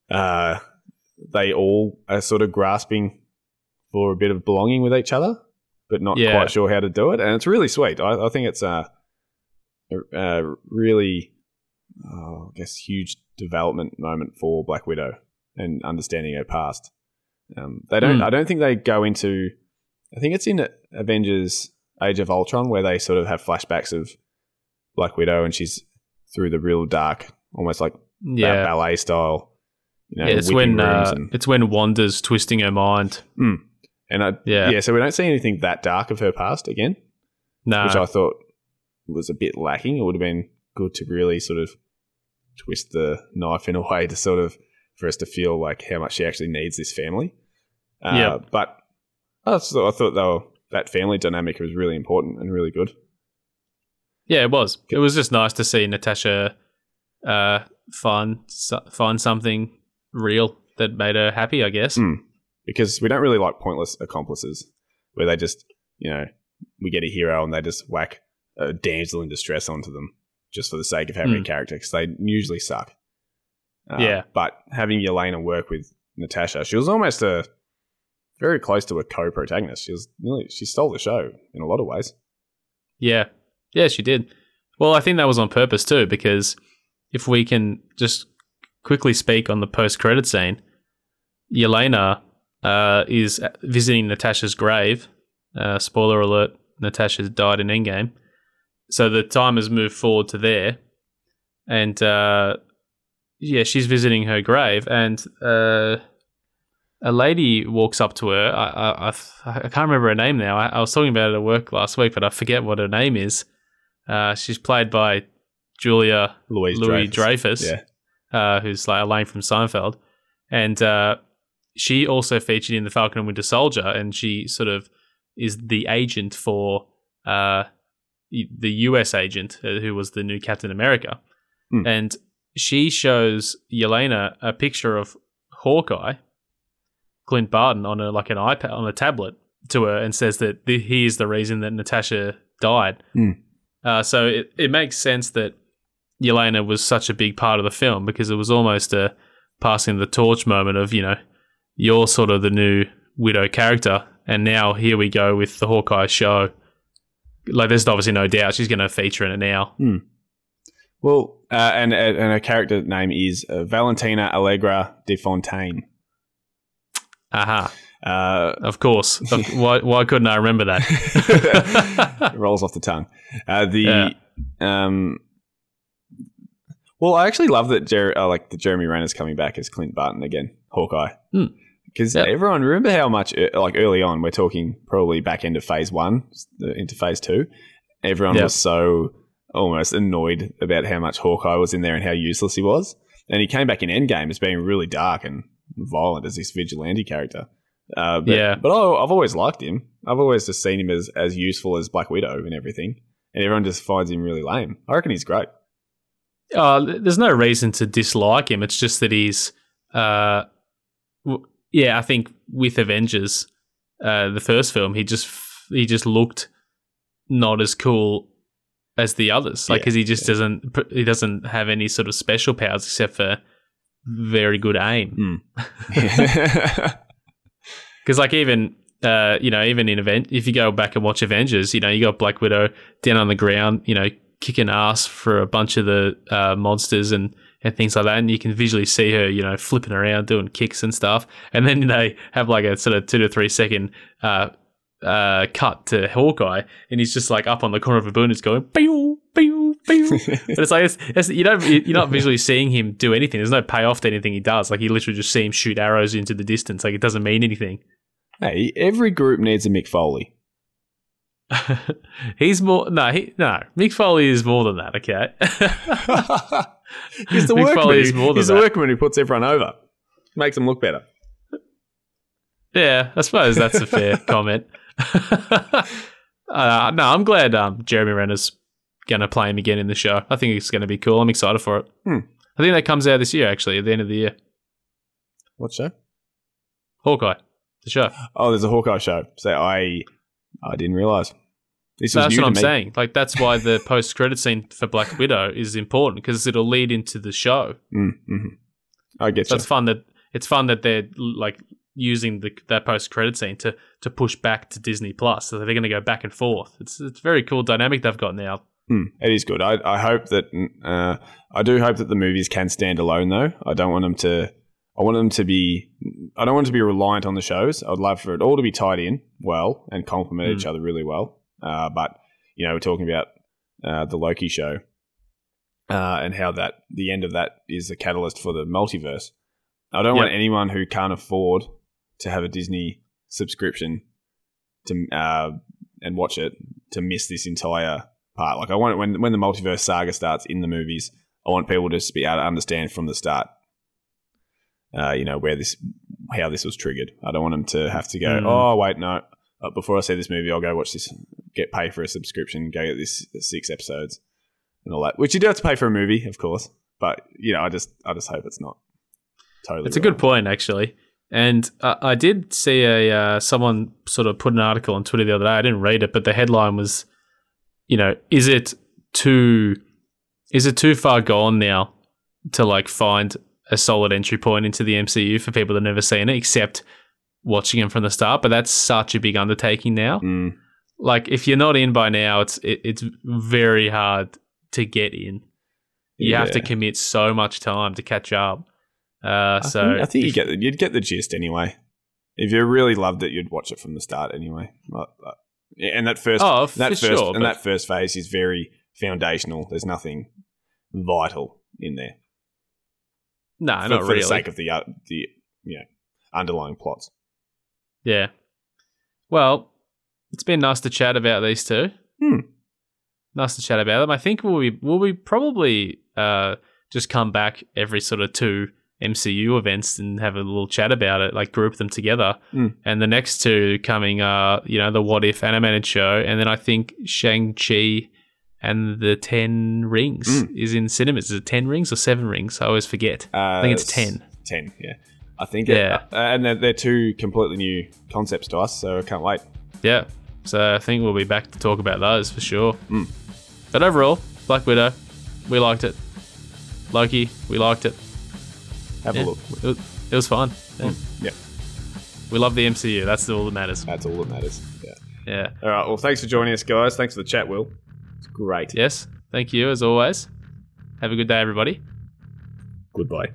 uh, they all are sort of grasping for a bit of belonging with each other, but not Yeah. quite sure how to do it. And it's really sweet. I, I think it's a, a, really, oh, I guess, huge development moment for Black Widow and understanding her past. Um, they don't. Hmm. I don't think they go into. I think it's in Avengers: Age of Ultron where they sort of have flashbacks of Black Widow and she's through the real dark, almost like Yeah. ballet style. You know, Yeah, it's when uh, and, it's when Wanda's twisting her mind. and I, Yeah. yeah, so we don't see anything that dark of her past again, No, which I thought was a bit lacking. It would have been good to really sort of twist the knife in a way to sort of for us to feel like how much she actually needs this family. Uh, Yeah. but I, thought- I thought though that family dynamic was really important and really good. yeah, it was. It was just nice to see Natasha uh, find find something real that made her happy. I guess. Mm. because we don't really like pointless accomplices where they just, you know, we get a hero and they just whack a damsel in distress onto them just for the sake of having a Mm. character because they usually suck. Uh, Yeah. But having Yelena work with Natasha, she was almost a very close to a co-protagonist. She was nearly she stole the show in a lot of ways. Yeah. Yeah, she did. Well, I think that was on purpose too, because if we can just quickly speak on the post credit scene, Yelena uh, is visiting Natasha's grave. Uh, spoiler alert: Natasha's died in Endgame. So the time has moved forward to there, and uh, yeah, she's visiting her grave, and uh, a lady walks up to her. I, I, I, can't remember her name now. I, I was talking about it at work last week, but I forget what her name is. Uh, she's played by Julia Louise Louis Dreyfus. Dreyfus, Yeah. uh, who's like Elaine from Seinfeld, and uh, she also featured in the Falcon and Winter Soldier, and she sort of is the agent for uh, the U.S. agent uh, who was the new Captain America, Hmm. and she shows Yelena a picture of Hawkeye, Clint Barton, on a like an iPad on a tablet to her, and says that th- he is the reason that Natasha died. Hmm. Uh, so it, it makes sense that Yelena was such a big part of the film because it was almost a passing the torch moment of, you know, you're sort of the new Widow character. And now here we go with the Hawkeye show. Like, there's obviously no doubt she's going to feature in it now. Well, uh, and and her character name is uh, Valentina Allegra de Fontaine. Aha. Uh, Of course. Why, why couldn't I remember that? it rolls off the tongue. Uh, the um, well, I actually love that Jer- uh, like the Jeremy Renner's coming back as Clint Barton again, Hawkeye. Hmm. Because Yep. everyone remember how much like early on we're talking probably back end of phase one into phase two. Everyone Yep. was so almost annoyed about how much Hawkeye was in there and how useless he was. And he came back in Endgame as being really dark and violent as this vigilante character. Uh, but, Yeah. but I, I've always liked him. I've always just seen him as as useful as Black Widow and everything. And everyone just finds him really lame. I reckon he's great. Uh, there's no reason to dislike him. It's just that he's, uh, w- yeah, I think with Avengers, uh, the first film, he just he just looked not as cool as the others. Like, Yeah, because he just doesn't he doesn't have any sort of special powers except for very good aim. Because like even uh, you know even in event if you go back and watch Avengers, you know you got Black Widow down on the ground, you know kicking ass for a bunch of the uh, monsters, and and things like that. And you can visually see her, you know, flipping around, doing kicks and stuff. And then they have like a sort of two to three second uh, uh, cut to Hawkeye, and he's just like up on the corner of a boon, just going, pew. But it's like, it's, it's, you don't, you're not visually seeing him do anything. There's no payoff to anything he does. Like, you literally just see him shoot arrows into the distance. Like, it doesn't mean anything. Hey, every group needs a Mick Foley. he's more no, he no. Mick Foley is more than that. Okay, he's the Mick workman. Foley is more than he's that. the workman who puts everyone over, makes them look better. Yeah, I suppose that's a fair comment. uh, no, I'm glad um, Jeremy Renner's going to play him again in the show. I think it's going to be cool. I'm excited for it. Hmm. I think that comes out this year, actually, at the end of the year. What show? Hawkeye, the show. Oh, there's a Hawkeye show. So I I didn't realize. This was that's what I'm me. saying. Like that's why the post credit scene for Black Widow is important because it'll lead into the show. Mm, mm-hmm. I get so. It's fun that it's fun that they're like using the, that post credit scene to to push back to Disney Plus. So they're going to go back and forth. It's it's very cool dynamic they've got now. Mm, it is good. I, I hope that uh, I do hope that the movies can stand alone though. I don't want them to I want them to be. I don't want to be reliant on the shows. I'd love for it all to be tied in well and complement mm. each other really well. Uh, but you know, we're talking about uh, the Loki show uh, and how that the end of that is the catalyst for the multiverse. I don't yep. want anyone who can't afford to have a Disney subscription to uh, and watch it to miss this entire part. Like I want when when the multiverse saga starts in the movies. I want people to be able to understand from the start uh, you know, where this, how this was triggered. I don't want them to have to go, mm. oh, wait, no. Uh, before I see this movie, I'll go watch this, get pay for a subscription, go get this six episodes and all that. Which you do have to pay for a movie, of course. But, you know, I just, I just hope it's not totally. It's wrong. a good point, actually. And uh, I did see a uh, someone sort of put an article on Twitter the other day. I didn't read it, but the headline was, you know, is it too is it too far gone now to like find a solid entry point into the MCU for people that have never seen it, except watching it from the start. But that's such a big undertaking now. Mm. Like if you're not in by now, it's it, it's very hard to get in. You yeah. have to commit so much time to catch up. Uh, I so think, I think you get the, you'd get the gist anyway. If you really loved it, you'd watch it from the start anyway. And that first, oh, that first, sure, and that first phase is very foundational. There's nothing vital in there. No, for, not for really. the sake of the uh, the you know underlying plots. Yeah. Well, it's been nice to chat about these two. Hmm. Nice to chat about them. I think we'll be we'll we probably uh, just come back every sort of two MCU events and have a little chat about it, like group them together. Mm. And the next two coming are, you know, the What If animated show, and then I think Shang Chi and the Ten Rings mm. is in cinemas. Is it Ten Rings or Seven Rings? I always forget. Uh, I think it's ten. Ten, yeah. I think, yeah, it, uh, and they're, they're, two completely new concepts to us, so I can't wait. Yeah, so I think we'll be back to talk about those for sure. Mm. But overall, Black Widow, we liked it. Loki, we liked it. Have yeah, a look. It was, it was fun. Yeah. Mm. yeah. We love the MCU. That's all that matters. That's all that matters. Yeah. Yeah. All right. Well, thanks for joining us, guys. Thanks for the chat, Will. It's great. Yes. Thank you, as always. Have a good day, everybody. Goodbye.